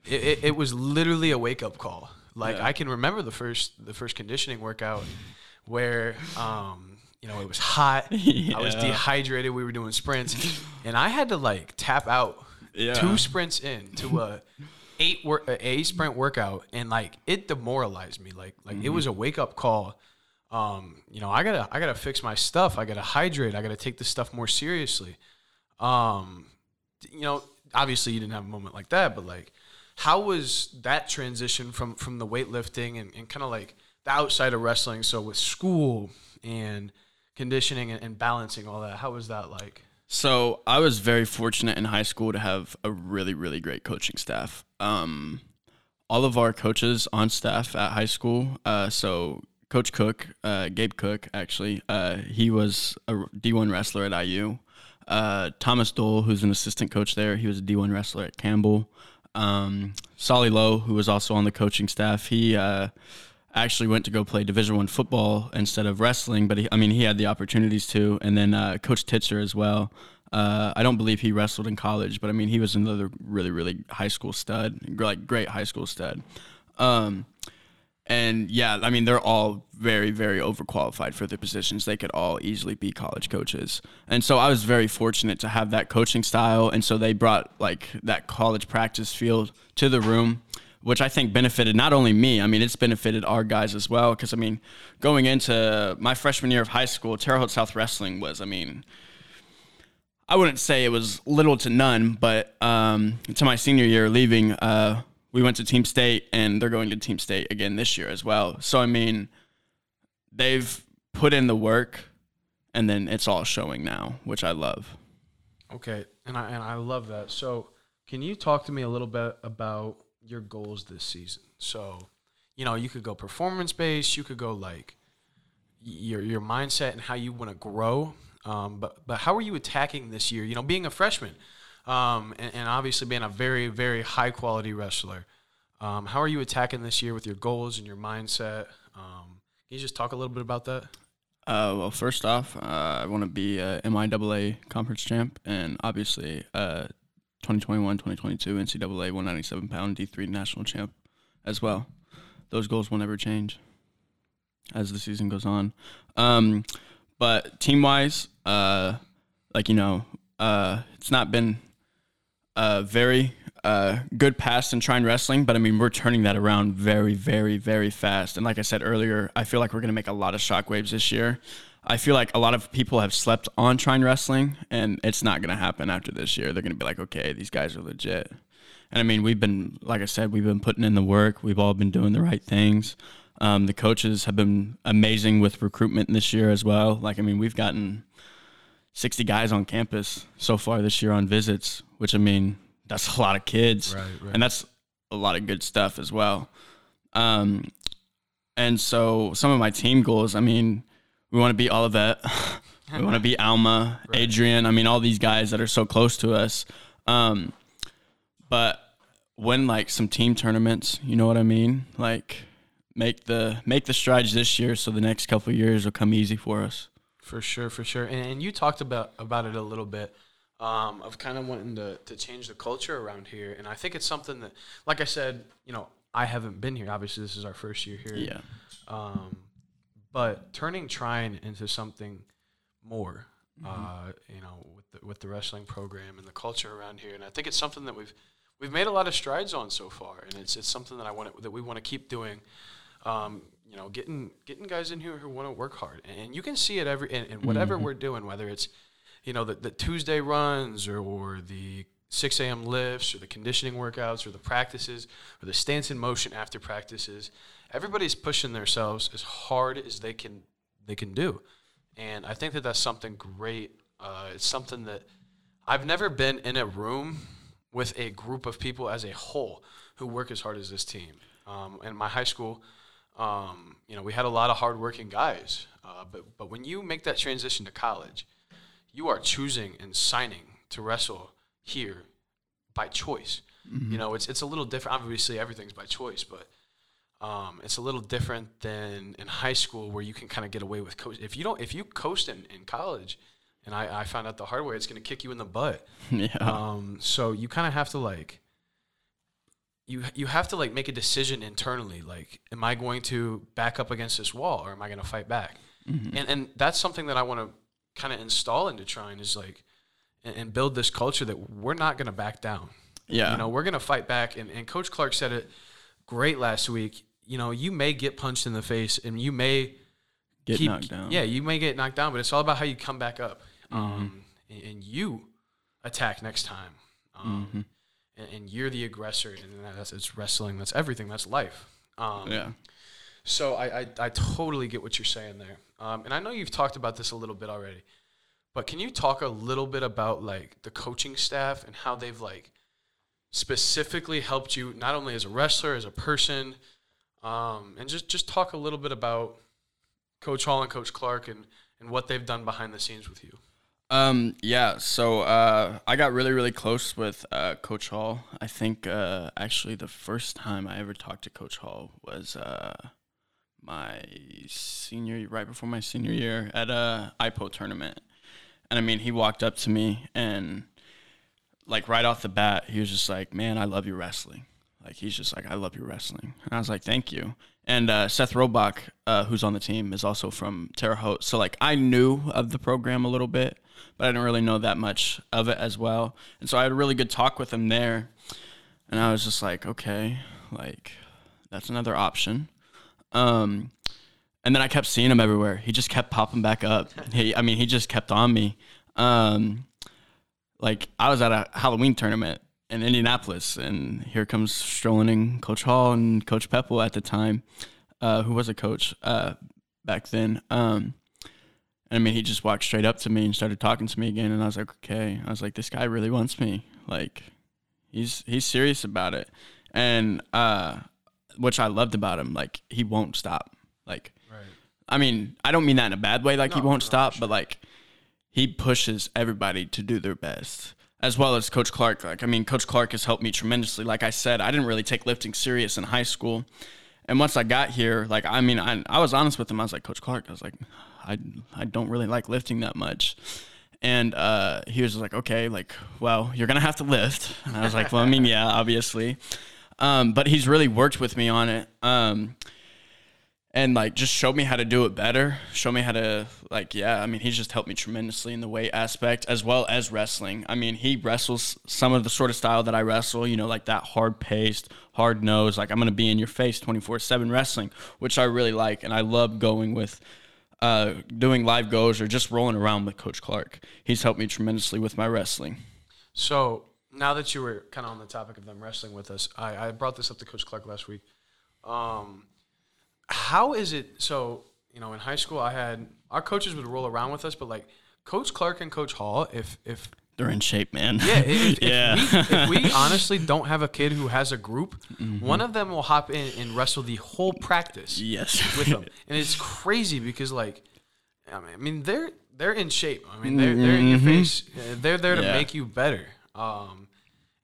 it, it, it was literally a wake up call. Like yeah. I can remember the first the first conditioning workout where um you know, it was hot. yeah. [LAUGHS] I was dehydrated. We were doing sprints, and I had to like tap out yeah. two sprints in to a eight work a sprint workout, and like it demoralized me. Like like mm-hmm. it was a wake up call. Um, you know, I gotta I gotta fix my stuff. I gotta hydrate. I gotta take this stuff more seriously. Um, you know, obviously you didn't have a moment like that, but like, how was that transition from from the weightlifting and, and kind of like the outside of wrestling? So with school and conditioning and, and balancing all that. How was that like? So I was very fortunate in high school to have a really, really great coaching staff. Um, all of our coaches on staff at high school. Uh, so Coach Cook, uh, Gabe Cook, actually, uh, he was a D1 wrestler at IU. Uh, Thomas Dole, who's an assistant coach there, he was a D1 wrestler at Campbell. Um, Solly Lowe, who was also on the coaching staff, he uh, actually went to go play Division One football instead of wrestling. But he, I mean, he had the opportunities to. And then uh, Coach Titzer as well. Uh, I don't believe he wrestled in college, but I mean, he was another really, really high school stud, like great high school stud. Um, and yeah, I mean, they're all very, very overqualified for their positions. They could all easily be college coaches. And so I was very fortunate to have that coaching style. And so they brought like that college practice field to the room which I think benefited not only me, I mean, it's benefited our guys as well. Because, I mean, going into my freshman year of high school, Terre Haute South Wrestling was, I mean, I wouldn't say it was little to none, but um, to my senior year leaving, uh, we went to Team State, and they're going to Team State again this year as well. So, I mean, they've put in the work, and then it's all showing now, which I love. Okay, and I and I love that. So, can you talk to me a little bit about your goals this season. So, you know, you could go performance based, you could go like your your mindset and how you want to grow. Um, but but how are you attacking this year? You know, being a freshman, um, and, and, obviously being a very very high quality wrestler. Um, how are you attacking this year with your goals and your mindset? Um, can you just talk a little bit about that? Uh, well, first off, uh, I want to be a MIAA conference champ, and obviously uh, 2021, 2022 NCAA 197 pound D3 national champ as well. Those goals will never change as the season goes on. Um, but team wise, uh, like, you know, uh, it's not been a very uh, good past in Trine Wrestling, but I mean, we're turning that around very, very, very fast. And like I said earlier, I feel like we're going to make a lot of shockwaves this year. I feel like a lot of people have slept on Trine Wrestling, and it's not going to happen after this year. They're going to be like, okay, these guys are legit. And I mean, we've been, like I said, we've been putting in the work. We've all been doing the right things. Um, the coaches have been amazing with recruitment this year as well. Like, I mean, we've gotten 60 guys on campus so far this year on visits, which I mean, that's a lot of kids. Right, right. And that's a lot of good stuff as well. Um, and so some of my team goals, I mean, we want to be Olivet. [LAUGHS] we want to be Alma, Right. Adrian. I mean, all these guys that are so close to us. Um, but win like some team tournaments, you know what I mean? Like make the make the strides this year so the next couple of years will come easy for us. For sure, for sure. And, and you talked about about it a little bit um, of kind of wanting to, to change the culture around here. And I think it's something that, like I said, you know, I haven't been here. Obviously, this is our first year here. Yeah. Um, but turning Trine into something more, Mm-hmm. uh, you know, with the, with the wrestling program and the culture around here, and I think it's something that we've we've made a lot of strides on so far, and it's it's something that I want that we want to keep doing. Um, you know, getting getting guys in here who want to work hard, and you can see it every in, in whatever we're doing, whether it's you know the, the Tuesday runs or, or the 6 a.m. lifts or the conditioning workouts or the practices or the stance in motion after practices. Everybody's pushing themselves as hard as they can they can do, and I think that that's something great. Uh, it's something that I've never been in a room with a group of people as a whole who work as hard as this team. Um, in my high school, um, you know, we had a lot of hardworking guys, uh, but but when you make that transition to college, you are choosing and signing to wrestle here by choice. You know, it's it's a little different. Obviously, everything's by choice, but um, it's a little different than in high school where you can kind of get away with coast. If you don't, if you coast in, in college, and I, I found out the hard way, it's going to kick you in the butt. [LAUGHS] yeah. Um, so you kind of have to like you you have to like make a decision internally. Like, am I going to back up against this wall, or am I going to fight back? Mm-hmm. And and that's something that I want to kind of install into Trine is like and, and build this culture that we're not going to back down. yeah. You know, we're going to fight back. And, and Coach Clark said it great last week. You know, you may get punched in the face, and you may Get keep- knocked down. Yeah, you may get knocked down, but it's all about how you come back up. Um, and, and you attack next time. Um, and, and you're the aggressor, and that's it's wrestling. That's everything. That's life. Um, Yeah. So I, I I totally get what you're saying there. Um, and I know you've talked about this a little bit already, but can you talk a little bit about like the coaching staff and how they've like specifically helped you not only as a wrestler as a person, um, and just just talk a little bit about Coach Hall and Coach Clark and and what they've done behind the scenes with you. Um, yeah, so uh, I got really, really close with uh, Coach Hall. I think uh, actually the first time I ever talked to Coach Hall was uh, my senior, right before my senior year at a IPO tournament. And I mean, he walked up to me and, like, right off the bat, he was just like, Man, I love your wrestling. Like, he's just like, I love your wrestling. And I was like, Thank you. And uh, Seth Robach, uh, who's on the team, is also from Terre Haute. So, like, I knew of the program a little bit, but I didn't really know that much of it as well. And so I had a really good talk with him there. And I was just like, okay, like, that's another option. Um, and then I kept seeing him everywhere. He just kept popping back up. He, I mean, he just kept on me. Um, like I was at a Halloween tournament in Indianapolis, and here comes strolling in Coach Hall and Coach Pepple at the time, uh, who was a coach uh, back then. Um, I mean, he just walked straight up to me and started talking to me again, and I was like, okay. I was like, this guy really wants me. Like, he's he's serious about it, and uh, which I loved about him. Like, he won't stop. Like, Right. I mean, I don't mean that in a bad way. Like he won't no, stop, sure. but like he pushes everybody to do their best, as well as Coach Clark. Like I mean, Coach Clark has helped me tremendously. Like I said, I didn't really take lifting serious in high school, and once I got here, like I mean, I I was honest with him. I was like, Coach Clark, I was like, I I don't really like lifting that much. And uh, he was like, okay, like, well, you're gonna have to lift. And I was like, well, I mean, yeah, obviously. Um, but he's really worked with me on it. Um, and like just showed me how to do it better. Show me how to like yeah i mean he's just helped me tremendously in the weight aspect as well as wrestling. I mean he wrestles some of the sort of style that i wrestle you know like that hard paced hard nose like i'm gonna be in your face 24-7 wrestling which i really like and i love going with uh, doing live goes or just rolling around with coach clark. He's helped me tremendously with my wrestling. So now that you were kind of on the topic of them wrestling with us, I, I brought this up to Coach Clark last week. Um, how is it? So you know, in high school, I had our coaches would roll around with us, but like Coach Clark and Coach Hall, if if They're in shape, man. yeah, if, [LAUGHS] yeah. If, we, if we honestly don't have a kid who has a group, one of them will hop in and wrestle the whole practice yes. with them, [LAUGHS] and it's crazy because like, I mean, I mean they're they're in shape. I mean they're they're in your face. Uh, They're there to Yeah. make you better. Um,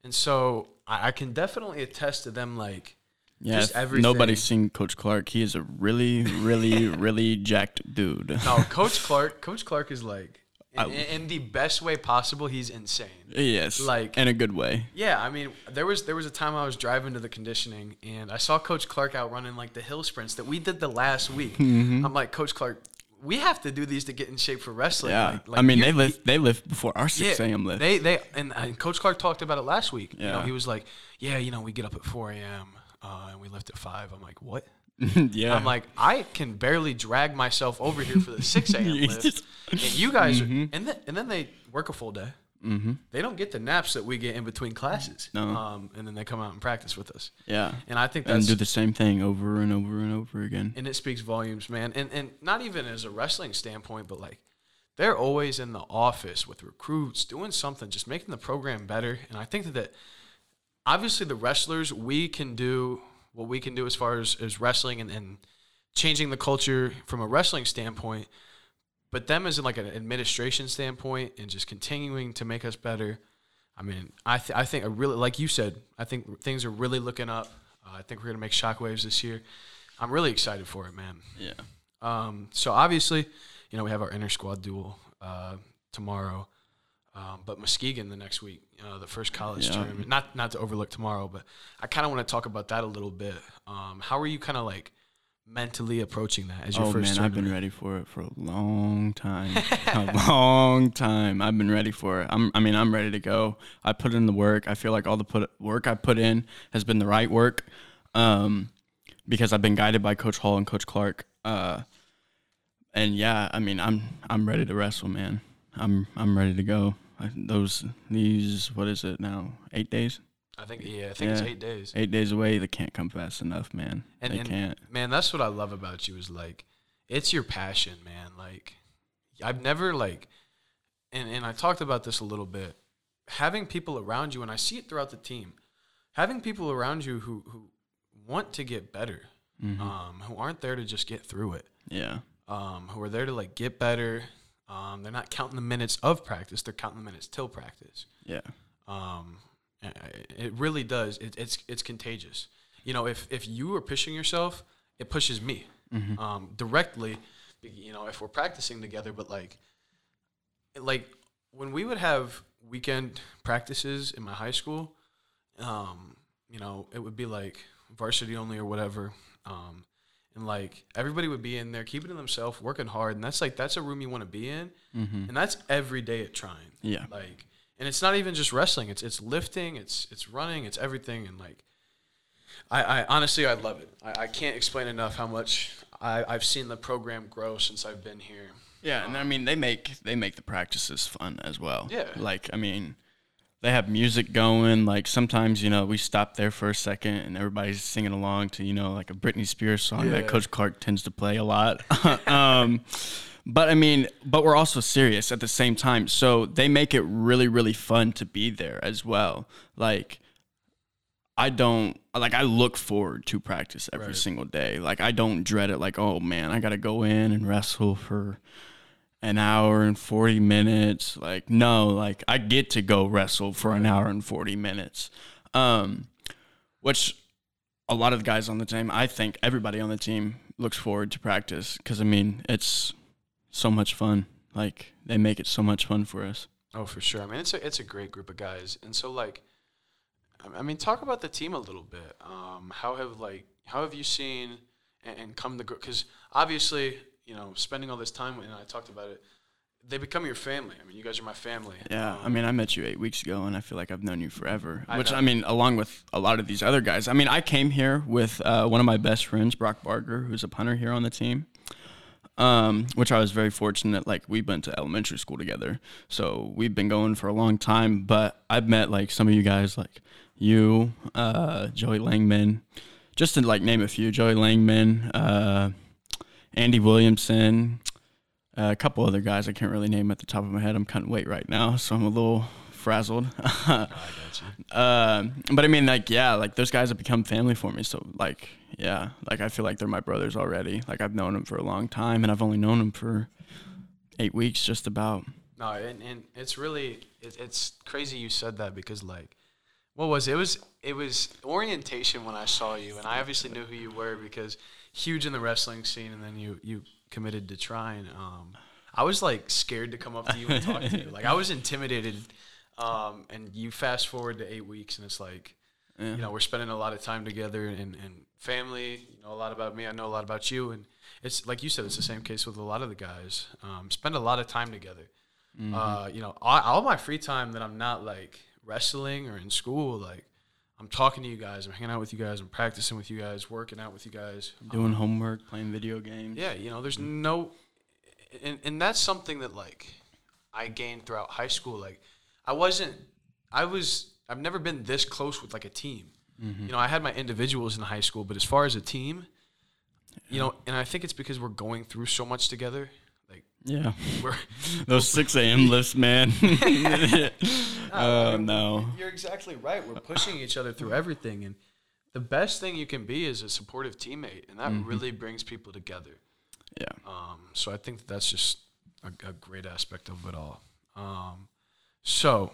and so I, I can definitely attest to them like. Yeah, just everything. nobody's seen Coach Clark. He is a really, really, [LAUGHS] really jacked dude. No, Coach Clark. Coach Clark is like, in, I- in the best way possible. He's insane. Yes, Like- in a good way. Yeah, I mean, there was there was a time I was driving to the conditioning and I saw Coach Clark out running like the hill sprints that we did the last week. Mm-hmm. I'm like, Coach Clark, we have to do these to get in shape for wrestling. Yeah, Like, like I mean they lift they lift before our six yeah, a.m. lift. They they and, and Coach Clark talked about it last week. You know, Yeah. he was like, yeah, you know, we get up at 4 a.m. Uh, and we left at five. I'm like, what? [LAUGHS] yeah, I'm like, I can barely drag myself over here for the 6 [LAUGHS] a.m. lift. And you guys, Mm-hmm. are, and then and then they work a full day. Mm-hmm. They don't get the naps that we get in between classes. No. Um, and then they come out and practice with us. yeah, And I think and do the same thing over and over and over again. and it speaks volumes, man. And and not even as a wrestling standpoint, but like they're always in the office with recruits doing something, just making the program better. And I think that, that obviously the wrestlers we can do what we can do as far as, as wrestling and, and changing the culture from a wrestling standpoint. But them as in like an administration standpoint and just continuing to make us better. I mean, I th- I think I really like you said. I think things are really looking up. Uh, I think we're gonna make shockwaves this year. I'm really excited for it, man. Yeah, Um, so obviously, you know, we have our inner squad duel uh, tomorrow, um, but Muskegon the next week, you know, the first college Yeah. tournament. Not not to overlook tomorrow, but I kind of want to talk about that a little bit. Um, how are you kind of like mentally approaching that as your oh first man, I've been ready for it for a long time, [LAUGHS] a long time. I've been ready for it. I'm, I mean, I'm ready to go. I put in the work. I feel like all the put work I put in has been the right work, um, because I've been guided by Coach Hall and Coach Clark. Uh, and yeah, I mean, I'm I'm ready to wrestle, man. I'm I'm ready to go. I, those these what is it now? Eight days. I think yeah, I think it's eight days. Eight days away. They can't come fast enough, man. And, they and can't. man, that's what I love about you is like, it's your passion, man. Like, I've never like, and and I talked about this a little bit. Having people around you, and I see it throughout the team, having people around you who who want to get better, Mm-hmm. um, who aren't there to just get through it, Yeah. um, who are there to like get better. Um, they're not counting the minutes of practice; they're counting the minutes till practice. Yeah. Um, it really does. It, it's it's contagious. You know, if if you are pushing yourself, it pushes me um, directly. You know, if we're practicing together, but like, like when we would have weekend practices in my high school, um, you know, it would be like varsity only or whatever. Um, and like everybody would be in there keeping to themselves, working hard, and that's like that's a room you want to be in, mm-hmm. and that's every day at Trine. Yeah. Like, and it's not even just wrestling; it's it's lifting, it's it's running, it's everything, and like, I, I honestly I love it. I, I can't explain enough how much I, I've seen the program grow since I've been here. Yeah, and I mean they make they make the practices fun as well. Yeah. Like I mean, they have music going. Like sometimes you know we stop there for a second and everybody's singing along to you know like a Britney Spears song Yeah. that Coach Clark tends to play a lot. [LAUGHS] um, but I mean, but we're also serious at the same time. So they make it really really fun to be there as well. Like. I don't like I look forward to practice every Right. single day. Like I don't dread it like, oh man, I gotta go in and wrestle for an hour and 40 minutes. Like, no, like I get to go wrestle for an hour and 40 minutes. Um, which a lot of the guys on the team, I think everybody on the team looks forward to practice because I mean, it's so much fun. Like, they make it so much fun for us. Oh, for sure. I mean, it's a it's a great group of guys, and so like, I- mean, talk about the team a little bit. Um, how have like how have you seen and, and come to because obviously you know spending all this time with, and I talked about it. They become your family. I mean, you guys are my family. Yeah, I Um, mean, I met you eight weeks ago, and I feel like I've known you forever. I which know. I mean, along with a lot of these other guys. I mean, I came here with uh, one of my best friends, Brock Barger, who's a punter here on the team. Um, which I was very fortunate. Like we went to elementary school together, so we've been going for a long time. But I've met like some of you guys, like you, uh, Joey Langman, just to like name a few: Joey Langman, uh, Andy Williamson, a couple other guys I can't really name at the top of my head. I'm cutting weight right now, so I'm a little frazzled. [LAUGHS] I uh, but I mean, like, yeah, like those guys have become family for me. So, like, yeah, like I feel like they're my brothers already. Like I've known them for a long time, and I've only known them for eight weeks, just about. No, and, and it's really it, it's crazy you said that because like, what was it? it? was it was orientation when I saw you, and I obviously knew who you were because huge in the wrestling scene, and then you you committed to Trine. Um, I was like scared to come up to you and talk to you. Like I was intimidated. Um, and you fast forward to eight weeks, and it's like, Yeah. you know, we're spending a lot of time together and, and family. You know a lot about me. I know a lot about you, and it's like you said, it's the same case with a lot of the guys. Um, spend a lot of time together. Uh, you know, all, all my free time that I'm not like wrestling or in school, like I'm talking to you guys, I'm hanging out with you guys, I'm practicing with you guys, working out with you guys, Doing homework, playing video games. yeah, you know, there's no, and, and that's something that like I gained throughout high school. Like I wasn't, I was, I've never been this close with like a team. Mm-hmm. You know, I had my individuals in high school, but as far as a team, you know, and I think it's because we're going through so much together. Yeah. we're, [LAUGHS] Those 6 a.m. lifts, man. [LAUGHS] oh, [LAUGHS] no. You're exactly right. We're pushing each other through everything, and the best thing you can be is a supportive teammate, and that really brings people together. Yeah. Um, so I think that that's just a, a great aspect of it all. Um, so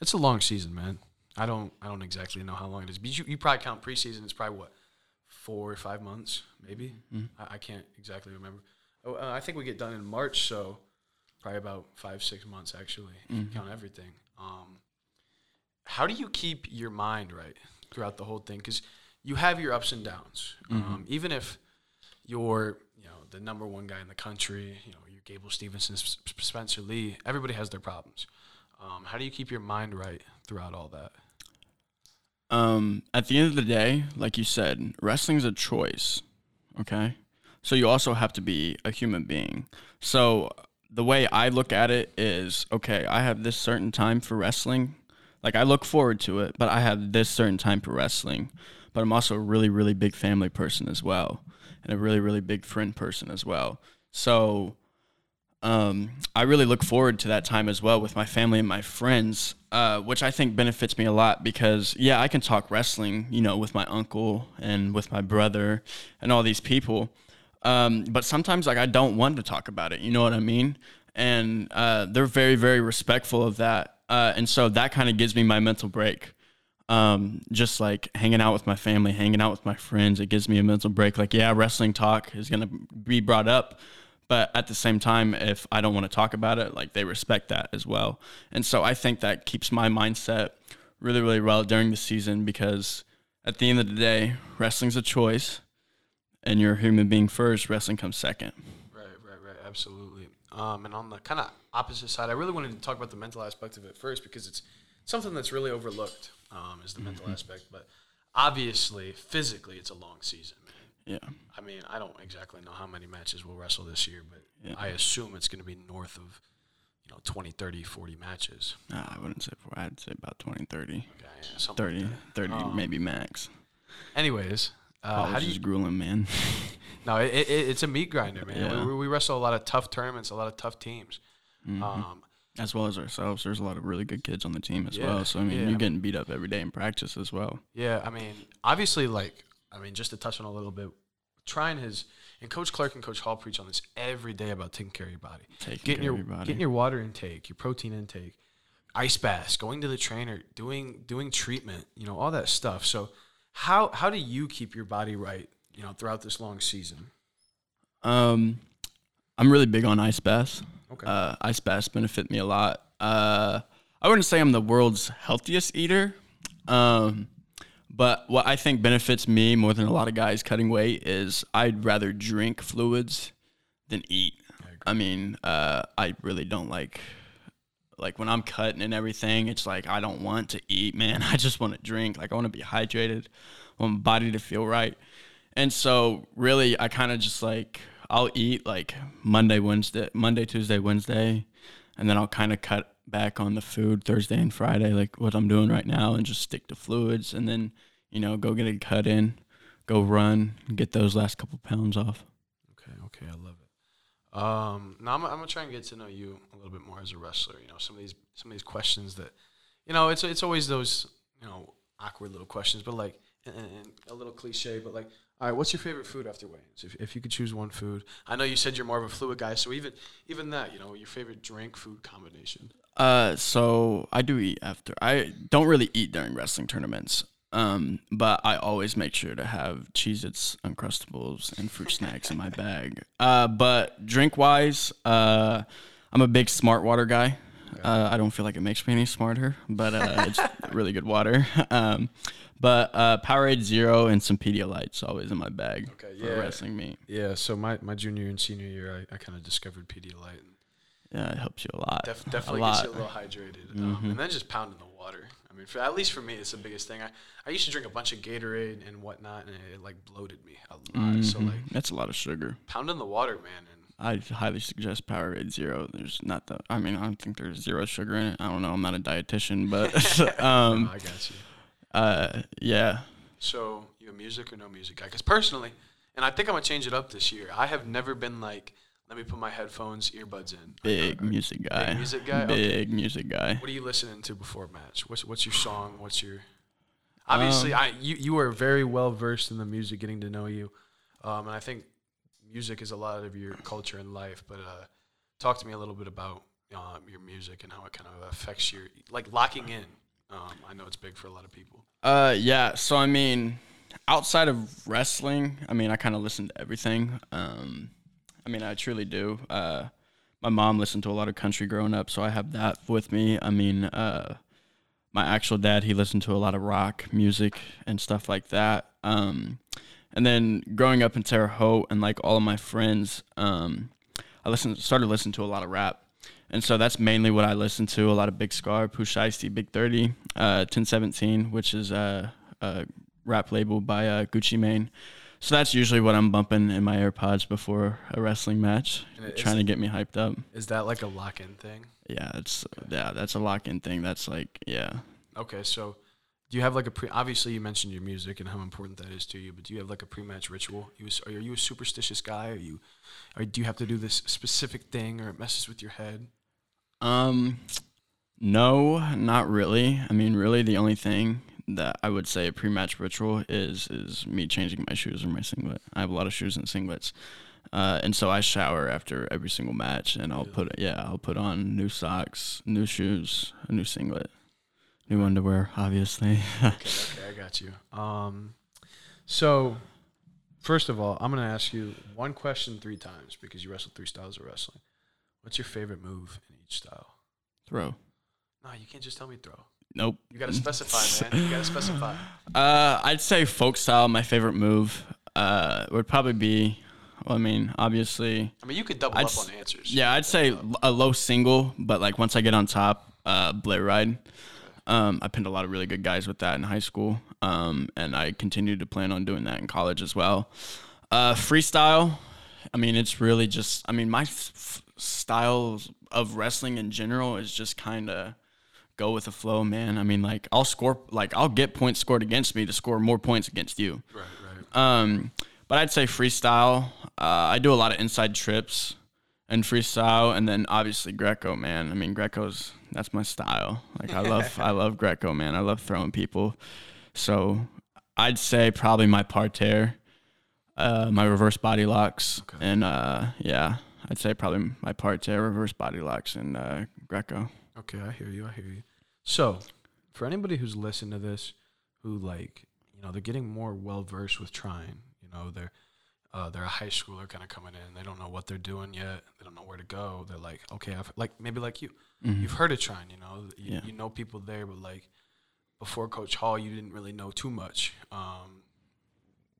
it's a long season, man. I don't I don't exactly know how long it is. But you, you probably count preseason. It's probably what four or five months, maybe. I, I can't exactly remember. Oh, uh, I think we get done in March, so probably about five six months actually. If you count everything. Um, how do you keep your mind right throughout the whole thing? Because you have your ups and downs. Um, even if you're, you know, the number one guy in the country, you know, you're Gable Stevenson, S- S- Spencer Lee, everybody has their problems. Um, how do you keep your mind right throughout all that? Um, at the end of the day, like you said, wrestling's a choice. Okay. So you also have to be a human being. So the way I look at it is okay, I have this certain time for wrestling. Like I look forward to it, but I have this certain time for wrestling. But I'm also a really, really big family person as well. And a really, really big friend person as well. So um, I really look forward to that time as well with my family and my friends, uh, which I think benefits me a lot because, yeah, I can talk wrestling, you know, with my uncle and with my brother and all these people. Um, but sometimes, like, I don't want to talk about it. You know what I mean? And uh, they're very, very respectful of that. Uh, and so that kind of gives me my mental break. Um, just like hanging out with my family, hanging out with my friends, it gives me a mental break. Like, yeah, wrestling talk is to be brought up, but at the same time if i don't want to talk about it like they respect that as well and so i think that keeps my mindset really really well during the season because at the end of the day wrestling's a choice and you're a human being first wrestling comes second Right, right, right. Absolutely. Um, and on the kind of opposite side, I really wanted to talk about the mental aspect of it first because it's something that's really overlooked. Um, is the mental aspect, but obviously, physically, it's a long season. Man. yeah I mean, I don't exactly know how many matches we'll wrestle this year, but Yeah. I assume it's going to be north of, you know, 20, 30, 40 matches. I wouldn't say four i'd say about 20 30 Okay, yeah, something 30 like 30 Um, maybe max. Anyways, uh, how do you? grueling man [LAUGHS] No, it, it, it's a meat grinder, man. Yeah. We, we wrestle a lot of tough tournaments, a lot of tough teams. Mm-hmm. Um, as well as ourselves there's a lot of really good kids on the team as Yeah, well so i mean yeah. you're getting beat up every day in practice as well Yeah, I mean, obviously, like, I mean, just to touch on a little bit, Trine his and Coach Clark and Coach Hall preach on this every day about taking care of your body, Taking getting your your body. getting your water intake, your protein intake, ice baths, going to the trainer, doing doing treatment, you know, all that stuff. So, how how do you keep your body right, you know, throughout this long season? Um, I'm really big on ice baths. Okay. Uh, ice baths benefit me a lot. Uh, I wouldn't say I'm the world's healthiest eater, um, but what I think benefits me more than a lot of guys cutting weight is I'd rather drink fluids than eat. I mean, uh, I really don't like like when I'm cutting and everything. It's like I don't want to eat, man. [LAUGHS] I just want to drink. Like I want to be hydrated. I want my body to feel right. And so really I kind of just like I'll eat like Monday, Wednesday, Monday, Tuesday, Wednesday, and then I'll kind of cut back on the food Thursday and Friday, like what I'm doing right now, and just stick to fluids, and then you know go get a cut in, go run, get those last couple pounds off. Okay, okay, I love. Um, now I'm, I'm gonna try and get to know you a little bit more as a wrestler. You know, some of these some of these questions that, you know, it's it's always those you know awkward little questions, but like and, and a little cliche, but like, all right, what's your favorite food after weigh-ins? If, if you could choose one food, I know you said you're more of a fluid guy, so even even that, you know, your favorite drink food combination. Uh, so I do eat after. I don't really eat during wrestling tournaments. Um, but I always make sure to have Cheez-Its, Uncrustables, and fruit snacks in my bag. Uh, but drink wise, uh, I'm a big smart water guy. Uh, I don't feel like it makes me any smarter, but uh, it's [LAUGHS] really good water. Um, but uh, Powerade Zero and some Pedialyte's always in my bag Okay, for yeah. wrestling meet. Yeah, so my, my junior and senior year, I, I kind of discovered Pedialyte. Yeah, it helps you a lot. def- [LAUGHS] a definitely lot. gets you a little hydrated. Um, and then just pounding the water. I mean, for, at least for me, it's the biggest thing. I, I used to drink a bunch of Gatorade and whatnot, and it, like bloated me a lot. So Mhm. like That's a lot of sugar. pounding the water, man. And I highly suggest Powerade Zero. There's not the. I mean, I don't think there's zero sugar in it. I don't know. I'm not a dietitian, but [LAUGHS] [LAUGHS] um, no, I got you. uh, yeah. So you a music or no music guy? Because personally, and I think I'm gonna change it up this year. I have never been like, let me put my headphones, earbuds in. Big music guy. music guy? Okay. Big music guy. What are you listening to before a match? What's what's your song? What's your obviously Um, I you you are very well versed in the music, getting to know you, um, and I think music is a lot of your culture and life. But uh, talk to me a little bit about um, your music and how it kind of affects your like locking in. Um, I know it's big for a lot of people. Uh, yeah. So I mean, outside of wrestling, I mean, I kind of listen to everything. Um, I mean, I truly do. Uh, my mom listened to a lot of country growing up, so I have that with me. I mean, uh, my actual dad, he listened to a lot of rock music and stuff like that. Um, and then growing up in Terre Haute and like all of my friends, um, I listened, started listening to a lot of rap. And so that's mainly what I listen to. A lot of Big Scarr, Pooh Shiesty Big 30, uh, 1017, which is a, a rap label by uh, Gucci Mane. So that's usually what I'm bumping in my AirPods before a wrestling match, trying to get me hyped up. Is that like a lock in thing? Yeah, it's yeah, that's a lock in thing. That's like yeah. Okay, so do you have like a pre? Obviously, you mentioned your music and how important that is to you, but do you have like a pre-match ritual? You are you a superstitious guy? Are you, or do you have to do this specific thing, or it messes with your head? Um, no, not really. I mean, really, the only thing that I would say a pre-match ritual is is me changing my shoes or my singlet. I have a lot of shoes and singlets, uh, and so I shower after every single match, and I'll put yeah, I'll put on new socks, new shoes, a new singlet, new underwear, obviously. [LAUGHS] Okay, okay, I got you. Um, so first of all, I'm gonna ask you one question three times because you wrestle three styles of wrestling. What's your favorite move in each style? Throw. No, you can't just tell me throw. Nope. You gotta specify, man. You gotta specify. [LAUGHS] Uh, I'd say folk style. My favorite move uh, would probably be. Well, I mean, obviously, I mean, you could double I'd up on answers. yeah, I'd say a low single, but like once I get on top, uh, Blair ride. Um, I pinned a lot of really good guys with that in high school, um, and I continue to plan on doing that in college as well. Uh, freestyle, I mean, it's really just. I mean, my f- f- style of wrestling in general is just kind of go with the flow, man. I mean, like I'll score, like I'll get points scored against me to score more points against you. Right, right. Um, but I'd say freestyle. Uh, I do a lot of inside trips and freestyle, and then obviously Greco, man. I mean, Greco's that's my style. Like I love, [LAUGHS] I love Greco, man. I love throwing people. So I'd say probably my parterre, uh, my reverse body locks, Okay. and uh, yeah, I'd say probably my parterre, reverse body locks, and uh, Greco. Okay, I hear you. I hear you. So, for anybody who's listened to this, who like, you know, they're getting more well versed with Trine. You know, they're uh, they're a high schooler kind of coming in. They don't know what they're doing yet. They don't know where to go. They're like, okay, I've, like maybe like you, Mhm. you've heard of Trine. You know, you, Yeah. you know people there, but like before Coach Hall, you didn't really know too much. Um,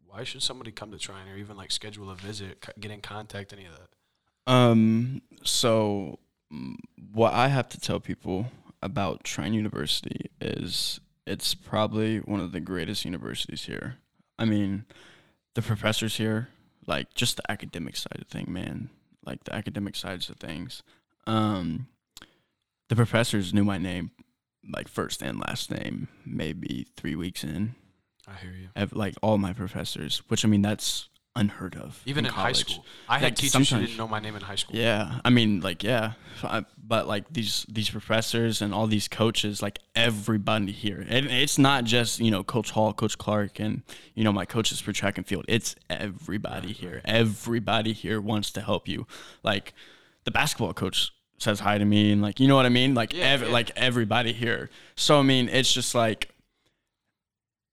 why should somebody come to Trine or even like schedule a visit, c- get in contact, any of that? Um. So, what I have to tell people about Trine University is it's probably one of the greatest universities here. I mean, the professors here, like just the academic side of thing, man. Like the academic sides of things. Um, the professors knew my name, like first and last name, maybe three weeks in. I hear you. Like all my professors, which I mean, that's unheard of. Even in, high school, I had Like, teachers who didn't know my name in high school. Yeah, I mean, like, yeah, I- but like these these professors and all these coaches, like everybody here, and it's not just you know Coach Hall, Coach Clark, and you know my coaches for track and field. It's everybody here. Everybody here wants to help you. Like the basketball coach says hi to me, and like you know what I mean. Like Yeah, ev- yeah. like everybody here. So I mean, it's just like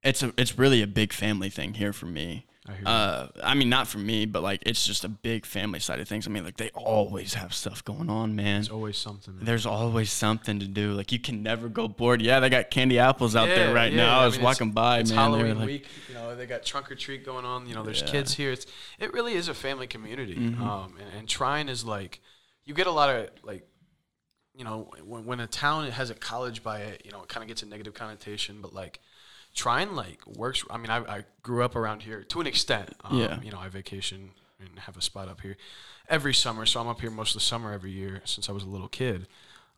it's a it's really a big family thing here for me. I. Uh, I mean, not for me, but like it's just a big family side of things. I mean, like they always have stuff going on, man. It's always something. There's always something to do. Like you can never go bored. Yeah, they got candy apples out there right yeah, now. I was mean, walking by, it's man. Halloween like, week. You know, they got trunk or treat going on. You know, there's Yeah. kids here. It's it really is a family community. Mm-hmm. Um, and, and Trine is like, you get a lot of like, you know, when, when a town has a college by it, you know, it kind of gets a negative connotation. But like, Trine like works. I mean, I, I grew up around here to an extent. Um, Yeah. You know, I vacation and have a spot up here every summer, so I'm up here most of the summer every year since I was a little kid.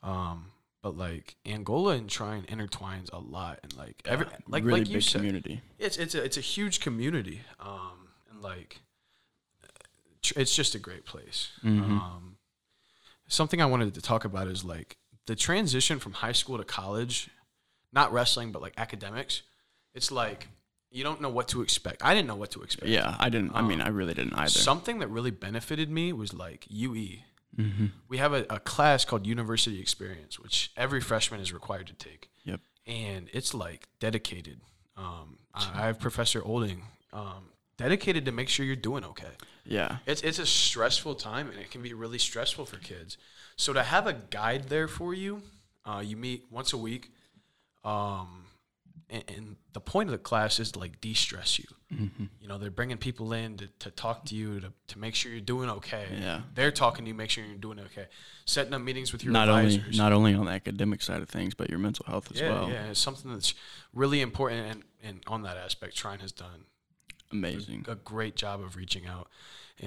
Um, but like Angola and Trine intertwines a lot, and like every like really like you said, community. it's it's a it's a huge community, um, and like tr- it's just a great place. Mm-hmm. Um, something I wanted to talk about is like the transition from high school to college, not wrestling, but like academics. It's like you don't know what to expect. I didn't know what to expect. Yeah, I didn't. I mean, Um, I really didn't either. Something that really benefited me was like UE. mm-hmm. We have a, a class called University Experience, which every freshman is required to take Yep. and it's like dedicated. Um, I I have Professor Olding um, dedicated to make sure you're doing okay. Yeah. It's it's a stressful time, and it can be really stressful for kids. So to have a guide there for you, uh, you meet once a week, um, and, and the point of the class is to like de-stress you. Mm-hmm. You know, they're bringing people in to, to talk to you to, to make sure you're doing okay. Yeah. They're talking to you, make sure you're doing okay. Setting up meetings with your Not advisors. only not only on the academic side of things, but your mental health as yeah, well. yeah, it's something that's really important, and, and on that aspect, Trine has done Amazing. a great job of reaching out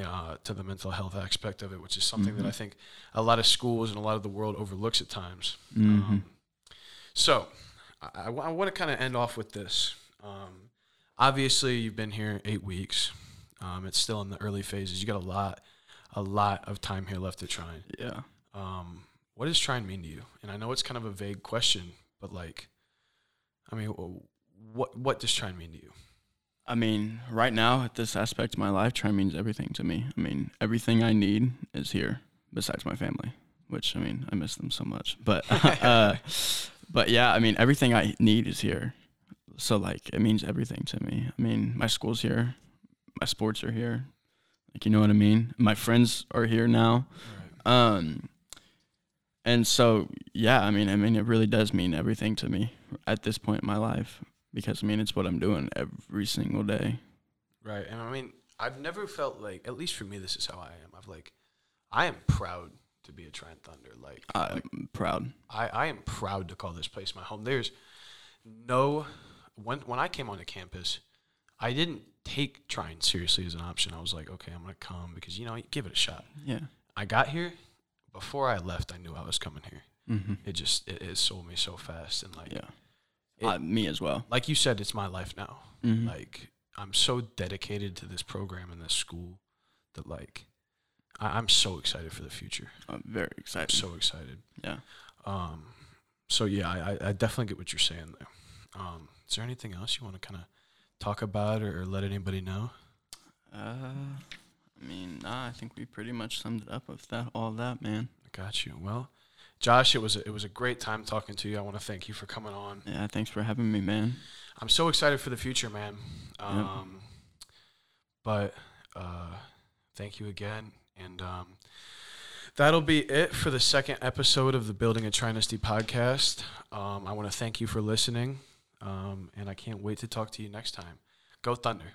uh, to the mental health aspect of it, which is something Mm-hmm. that I think a lot of schools and a lot of the world overlooks at times. Mhm. Um, so, I, want to kind of end off with this. Um, obviously, you've been here eight weeks. Um, it's still in the early phases. You got a lot, a lot of time here left to Trine. Yeah. Um, what does Trine mean to you? And I know it's kind of a vague question, but like, I mean, what what does Trine mean to you? I mean, right now at this aspect of my life, Trine means everything to me. I mean, everything I need is here, besides my family, which I mean, I miss them so much. But, [LAUGHS] uh, but yeah, I mean, everything I need is here. So like, it means everything to me. I mean, my school's here, my sports are here. Like, you know what I mean? My friends are here now. Um, and so yeah, I mean, I mean, it really does mean everything to me at this point in my life because I mean, it's what I'm doing every single day. Right. And I mean, I've never felt like, at least for me, this is how I am. I've like, I am proud to be a Trine Thunder. Like, I'm proud. I, I am proud to call this place my home. There's no, when, when I came onto campus, I didn't take Trine seriously as an option. I was like, okay, I'm going to come because, you know, give it a shot. Yeah. I got here. Before I left, I knew I was coming here. Mm-hmm. It just, it, it sold me so fast. And like, Yeah. It- uh, me as well. like you said, it's my life now. Mhm. Like I'm so dedicated to this program and this school that like I, I'm so excited for the future. I'm very excited. I'm so excited. yeah. Um, so yeah, I, I- definitely get what you're saying there. Um, is there anything else you want to kind of talk about or, or let anybody know? Uh, I mean, nah, I think we pretty much summed it up with that. All that, man. I got you. Well, Josh, it was a, it was a great time talking to you. I want to thank you for coming on. Yeah. Thanks for having me, man. I'm so excited for the future, man. Um, But uh, thank you again. And um, that'll be it for the second episode of the Building a Trinity podcast. Um, I want to thank you for listening. Um, and I can't wait to talk to you next time. Go Thunder.